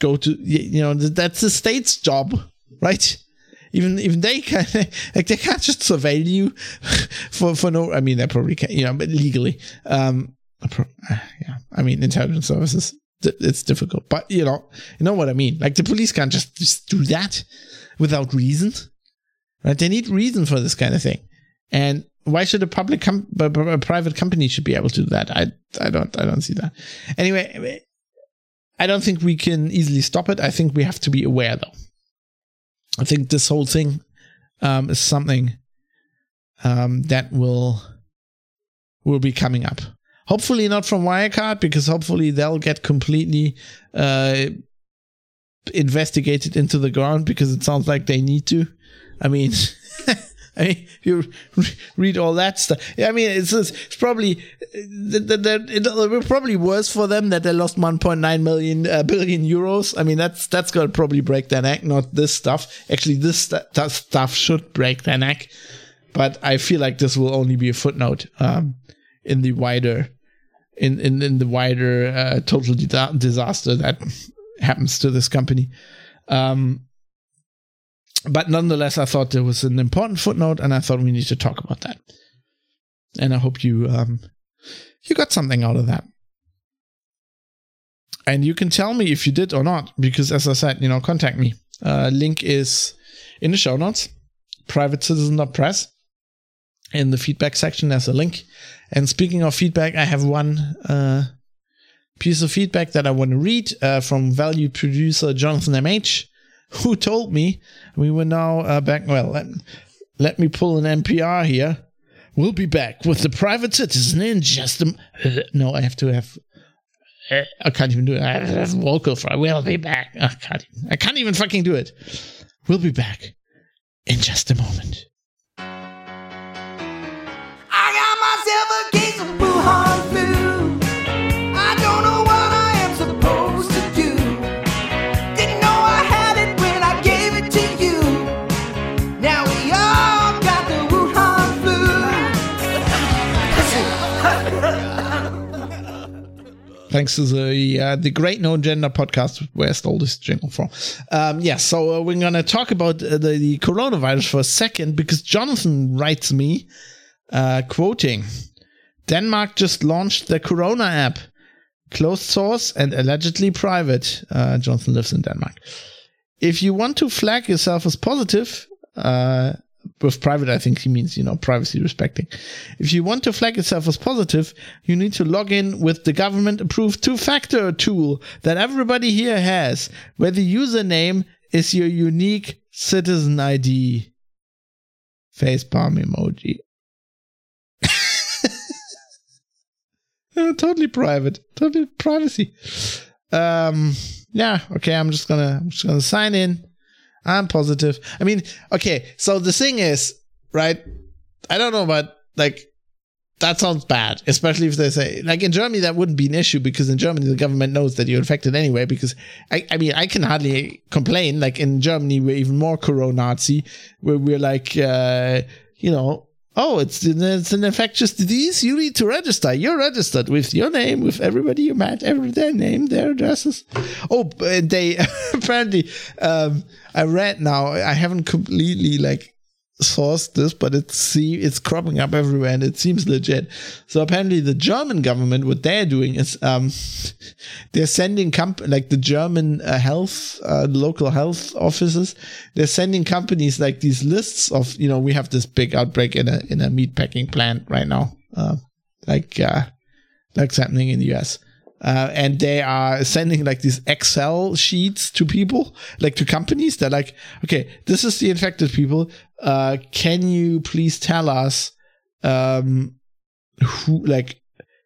go to you know that's the state's job, right? Even even they can <laughs> like they can't just surveil you <laughs> for for no. I mean, they probably can, you know, but legally. Um, yeah, I mean, intelligence services. It's difficult, but you know, you know what I mean. Like the police can't just, just do that without reason, right? They need reason for this kind of thing, and why should a public com- a private company should be able to do that? I I don't I don't see that. Anyway, I don't think we can easily stop it. I think we have to be aware, though. I think this whole thing um, is something um, that will will be coming up. Hopefully not from Wirecard, because hopefully they'll get completely uh, investigated into the ground because it sounds like they need to. I mean, <laughs> I mean, you <laughs> read all that stuff. I mean, it's, it's probably that it probably worse for them that they lost 1.9 million uh, billion euros. I mean, that's that's gonna probably break their neck. Not this stuff. Actually, this st- stuff should break their neck. But I feel like this will only be a footnote um, in the wider in in, in the wider uh, total disaster that happens to this company. Um, but nonetheless, I thought there was an important footnote, and I thought we need to talk about that. And I hope you um, you got something out of that. And you can tell me if you did or not, because as I said, you know, contact me. Uh, link is in the show notes. Privatecitizen.press. In the feedback section, there's a link. And speaking of feedback, I have one uh, piece of feedback that I want to read uh, from value producer Jonathan MH, who told me we were now uh, back. Well, let, let me pull an NPR here. We'll be back with the private citizen in just a. M- no, I have to have. uh, I can't even do it. I have vocal fry. We'll be back. I can't. I can't even fucking do it. We'll be back in just a moment. Thanks to the uh, the Great No Agenda podcast, where I stole this jingle from. Um, yeah, so uh, we're gonna talk about uh, the, the coronavirus for a second because Jonathan writes me, uh, quoting, Denmark just launched the Corona app, closed source and allegedly private. Uh, Jonathan lives in Denmark. If you want to flag yourself as positive, uh, with private, I think he means, you know, privacy respecting. If you want to flag itself as positive, you need to log in with the government approved two factor tool that everybody here has, where the username is your unique citizen ID. Facepalm emoji. <laughs> Uh, totally private. Totally privacy. Um, yeah, okay, I'm just gonna I'm just gonna sign in. I'm positive. I mean, okay, so the thing is, right? I don't know, but like that sounds bad, especially if they say like in Germany that wouldn't be an issue because in Germany the government knows that you're infected anyway. Because I, I mean, I can hardly complain. Like in Germany, we're even more Corona-Nazi, where we're like, uh, you know, oh, it's it's an infectious disease. You need to register. You're registered with your name, with everybody you met, every their name, their addresses. Oh, they <laughs> apparently, um, I read now. I haven't completely like sourced this, but it's see it's cropping up everywhere and it seems legit. So apparently the German government, what they're doing is um <laughs> they're sending comp like the German uh, health uh, local health offices, they're sending companies like these lists of you know we have this big outbreak in a in a meat packing plant right now, uh, like uh, like's happening in the US. Uh, and they are sending like these Excel sheets to people, like to companies. They're like, okay, this is the infected people. Uh, can you please tell us, um, who, like,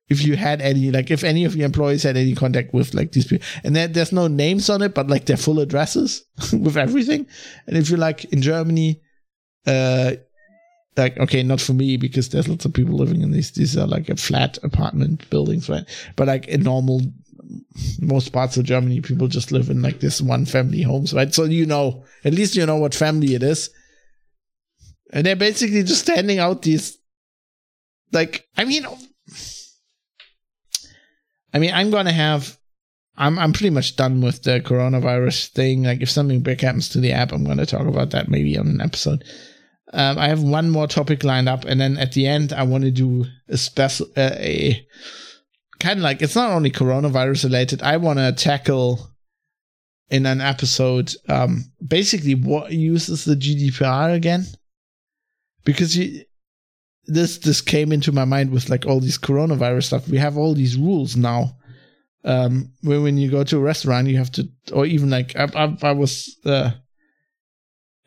if you had any, like, if any of your employees had any contact with like these people, and there, there's no names on it, but like their full addresses <laughs> with everything. And if you're like in Germany, uh, like okay not for me because there's lots of people living in these these are like a flat apartment buildings right but like in normal most parts of germany people just live in like this one family homes right so you know at least you know what family it is and they're basically just standing out these like i mean i mean i'm gonna have I'm I'm pretty much done with the coronavirus thing. Like if something big happens to the app, I'm gonna talk about that maybe on an episode. Um, I have one more topic lined up, and then at the end, I want to do a special, uh, a kind of like it's not only coronavirus related. I want to tackle in an episode um, basically what uses the GDPR again, because you, this this came into my mind with like all these coronavirus stuff. We have all these rules now. Um, where when you go to a restaurant, you have to, or even like I, I, I was. Uh,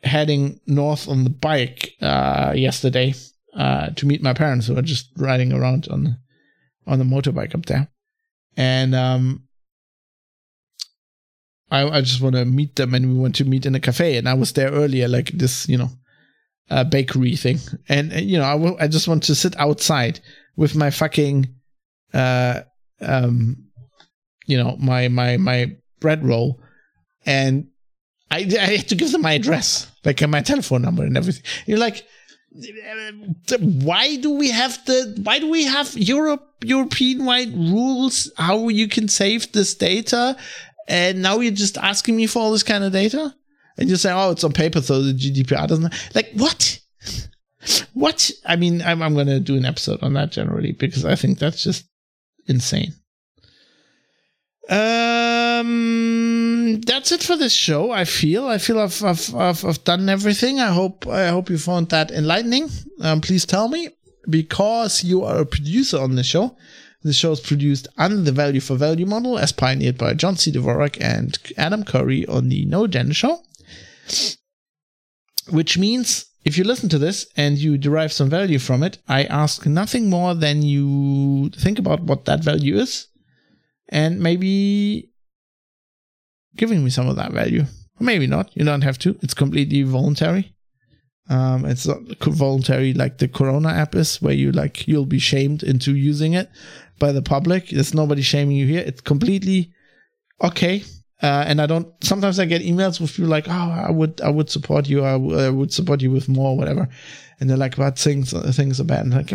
heading north on the bike uh, yesterday uh, to meet my parents who are just riding around on the, on the motorbike up there, and um, I, I just want to meet them, and we want to meet in a cafe, and I was there earlier, like this, you know, uh, bakery thing, and, and you know, I, w- I just want to sit outside with my fucking, uh, um, you know, my my my bread roll, and I, I had to give them my address, like my telephone number and everything. You're like, why do we have the? Why do we have Europe European wide rules how you can save this data? And now you're just asking me for all this kind of data, and you say, oh, it's on paper, so the GDPR doesn't. Like what? What? I mean, I'm I'm gonna do an episode on that generally because I think that's just insane. Um, that's it for this show. I feel. I feel I've I've I've, I've done everything. I hope I hope you found that enlightening. Um, please tell me because you are a producer on the show. The show is produced under the value for value model as pioneered by John C. Dvorak and Adam Curry on the No Agenda Show. Which means if you listen to this and you derive some value from it, I ask nothing more than you think about what that value is and maybe giving me some of that value. Or maybe not. You don't have to. It's completely voluntary. Um, it's not voluntary like the Corona app is, where you like you'll be shamed into using it by the public. There's nobody shaming you here. It's completely okay. Uh, and I don't. Sometimes I get emails with people like, "Oh, I would, I would support you. I, w- I would support you with more, whatever." And they're like, "But things, things are bad." And like,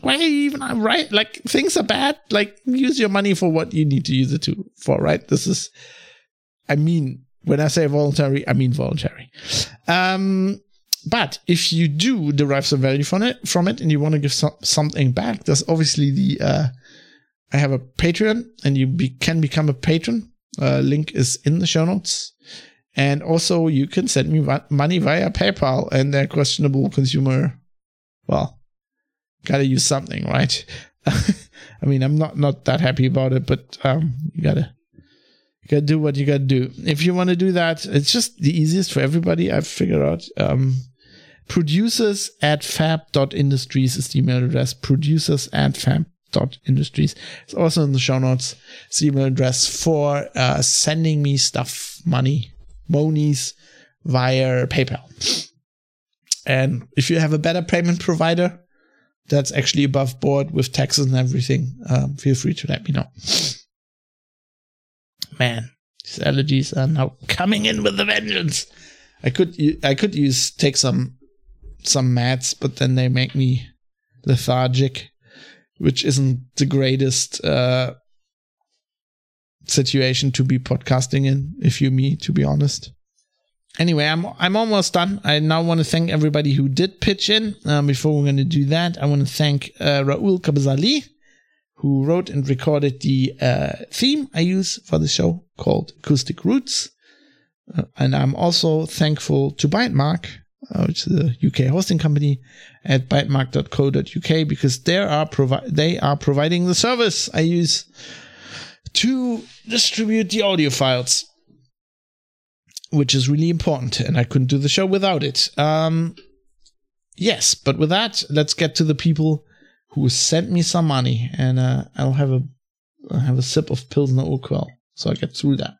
why even I'm right? Like things are bad. Like use your money for what you need to use it to for. Right? This is. I mean, when I say voluntary, I mean voluntary. Um, but if you do derive some value from it, from it, and you want to give some, something back, there's obviously the. Uh, I have a Patreon, and you be, can become a patron. Uh, link is in the show notes. And also, you can send me money via PayPal and their questionable consumer. Well, gotta use something, right? <laughs> I mean, I'm not not that happy about it, but um, you gotta you gotta do what you gotta do. If you want to do that, it's just the easiest for everybody. I've figured out. Um, producers at fab.industries is the email address. Producers at fab.industries. It's also in the show notes. It's the email address for uh, sending me stuff, money, monies via PayPal. And if you have a better payment provider that's actually above board with taxes and everything, um, feel free to let me know. Man, these allergies are now coming in with a vengeance. I could I could use take some some mats, but then they make me lethargic, which isn't the greatest uh, situation to be podcasting in, if you me, to be honest. Anyway, I'm I'm almost done. I now want to thank everybody who did pitch in. Um, before we're going to do that, I want to thank uh, Raul Cabezalí, who wrote and recorded the uh, theme I use for the show called Acoustic Roots. Uh, and I'm also thankful to Bytemark, uh, which is a UK hosting company at bytemark.co.uk because they are provi- they are providing the service I use to distribute the audio files, which is really important, and I couldn't do the show without it. Um, yes, but with that, let's get to the people who sent me some money, and uh, I'll have a I'll have a sip of Pilsner Urquell so I get through that.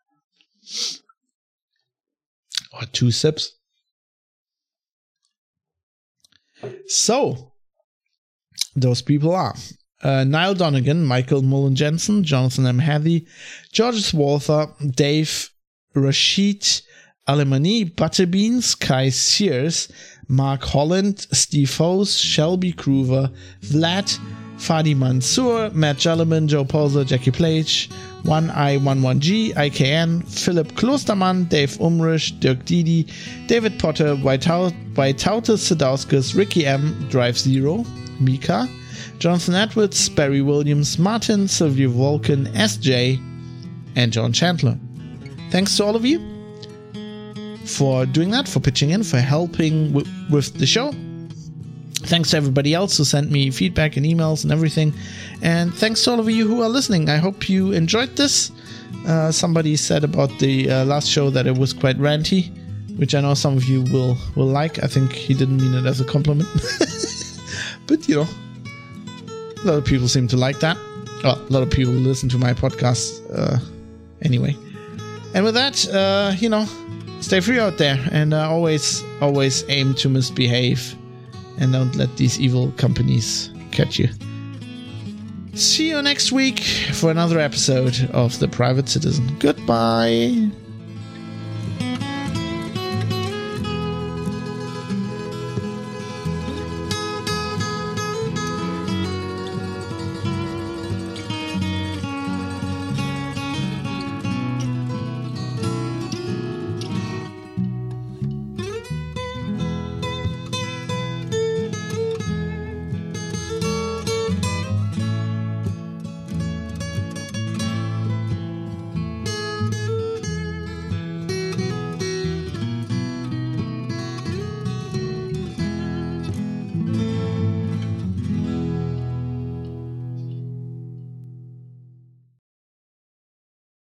Or two sips. So, those people are uh, Niall Donegan, Michael Mullen Jensen, Jonathan M. Hathy, George Walther, Dave, Rashid Alemani, Butterbeans, Kai Sears, Mark Holland, Steve Hose, Shelby Groover, Vlad, Fadi Mansour, Matt Jelliman, Joe Poser, Jackie Plage, 1i11g, IKN, Philip Klostermann, Dave Umrish, Dirk Didi, David Potter, Whiteout, Sadauskas, Ricky M, Drive Zero, Mika, Jonathan Edwards, Barry Williams, Martin, Sylvia Vulcan, SJ, and John Chandler. Thanks to all of you for doing that, for pitching in, for helping w- with the show. Thanks to everybody else who sent me feedback and emails and everything. And thanks to all of you who are listening. I hope you enjoyed this. Uh, somebody said about the uh, last show that it was quite ranty, which I know some of you will will like. I think he didn't mean it as a compliment, <laughs> but you know, a lot of people seem to like that. Well, a lot of people listen to my podcast uh, anyway. And with that, uh, you know, stay free out there and uh, always, always aim to misbehave and don't let these evil companies catch you. See you next week for another episode of The Private Citizen. Goodbye.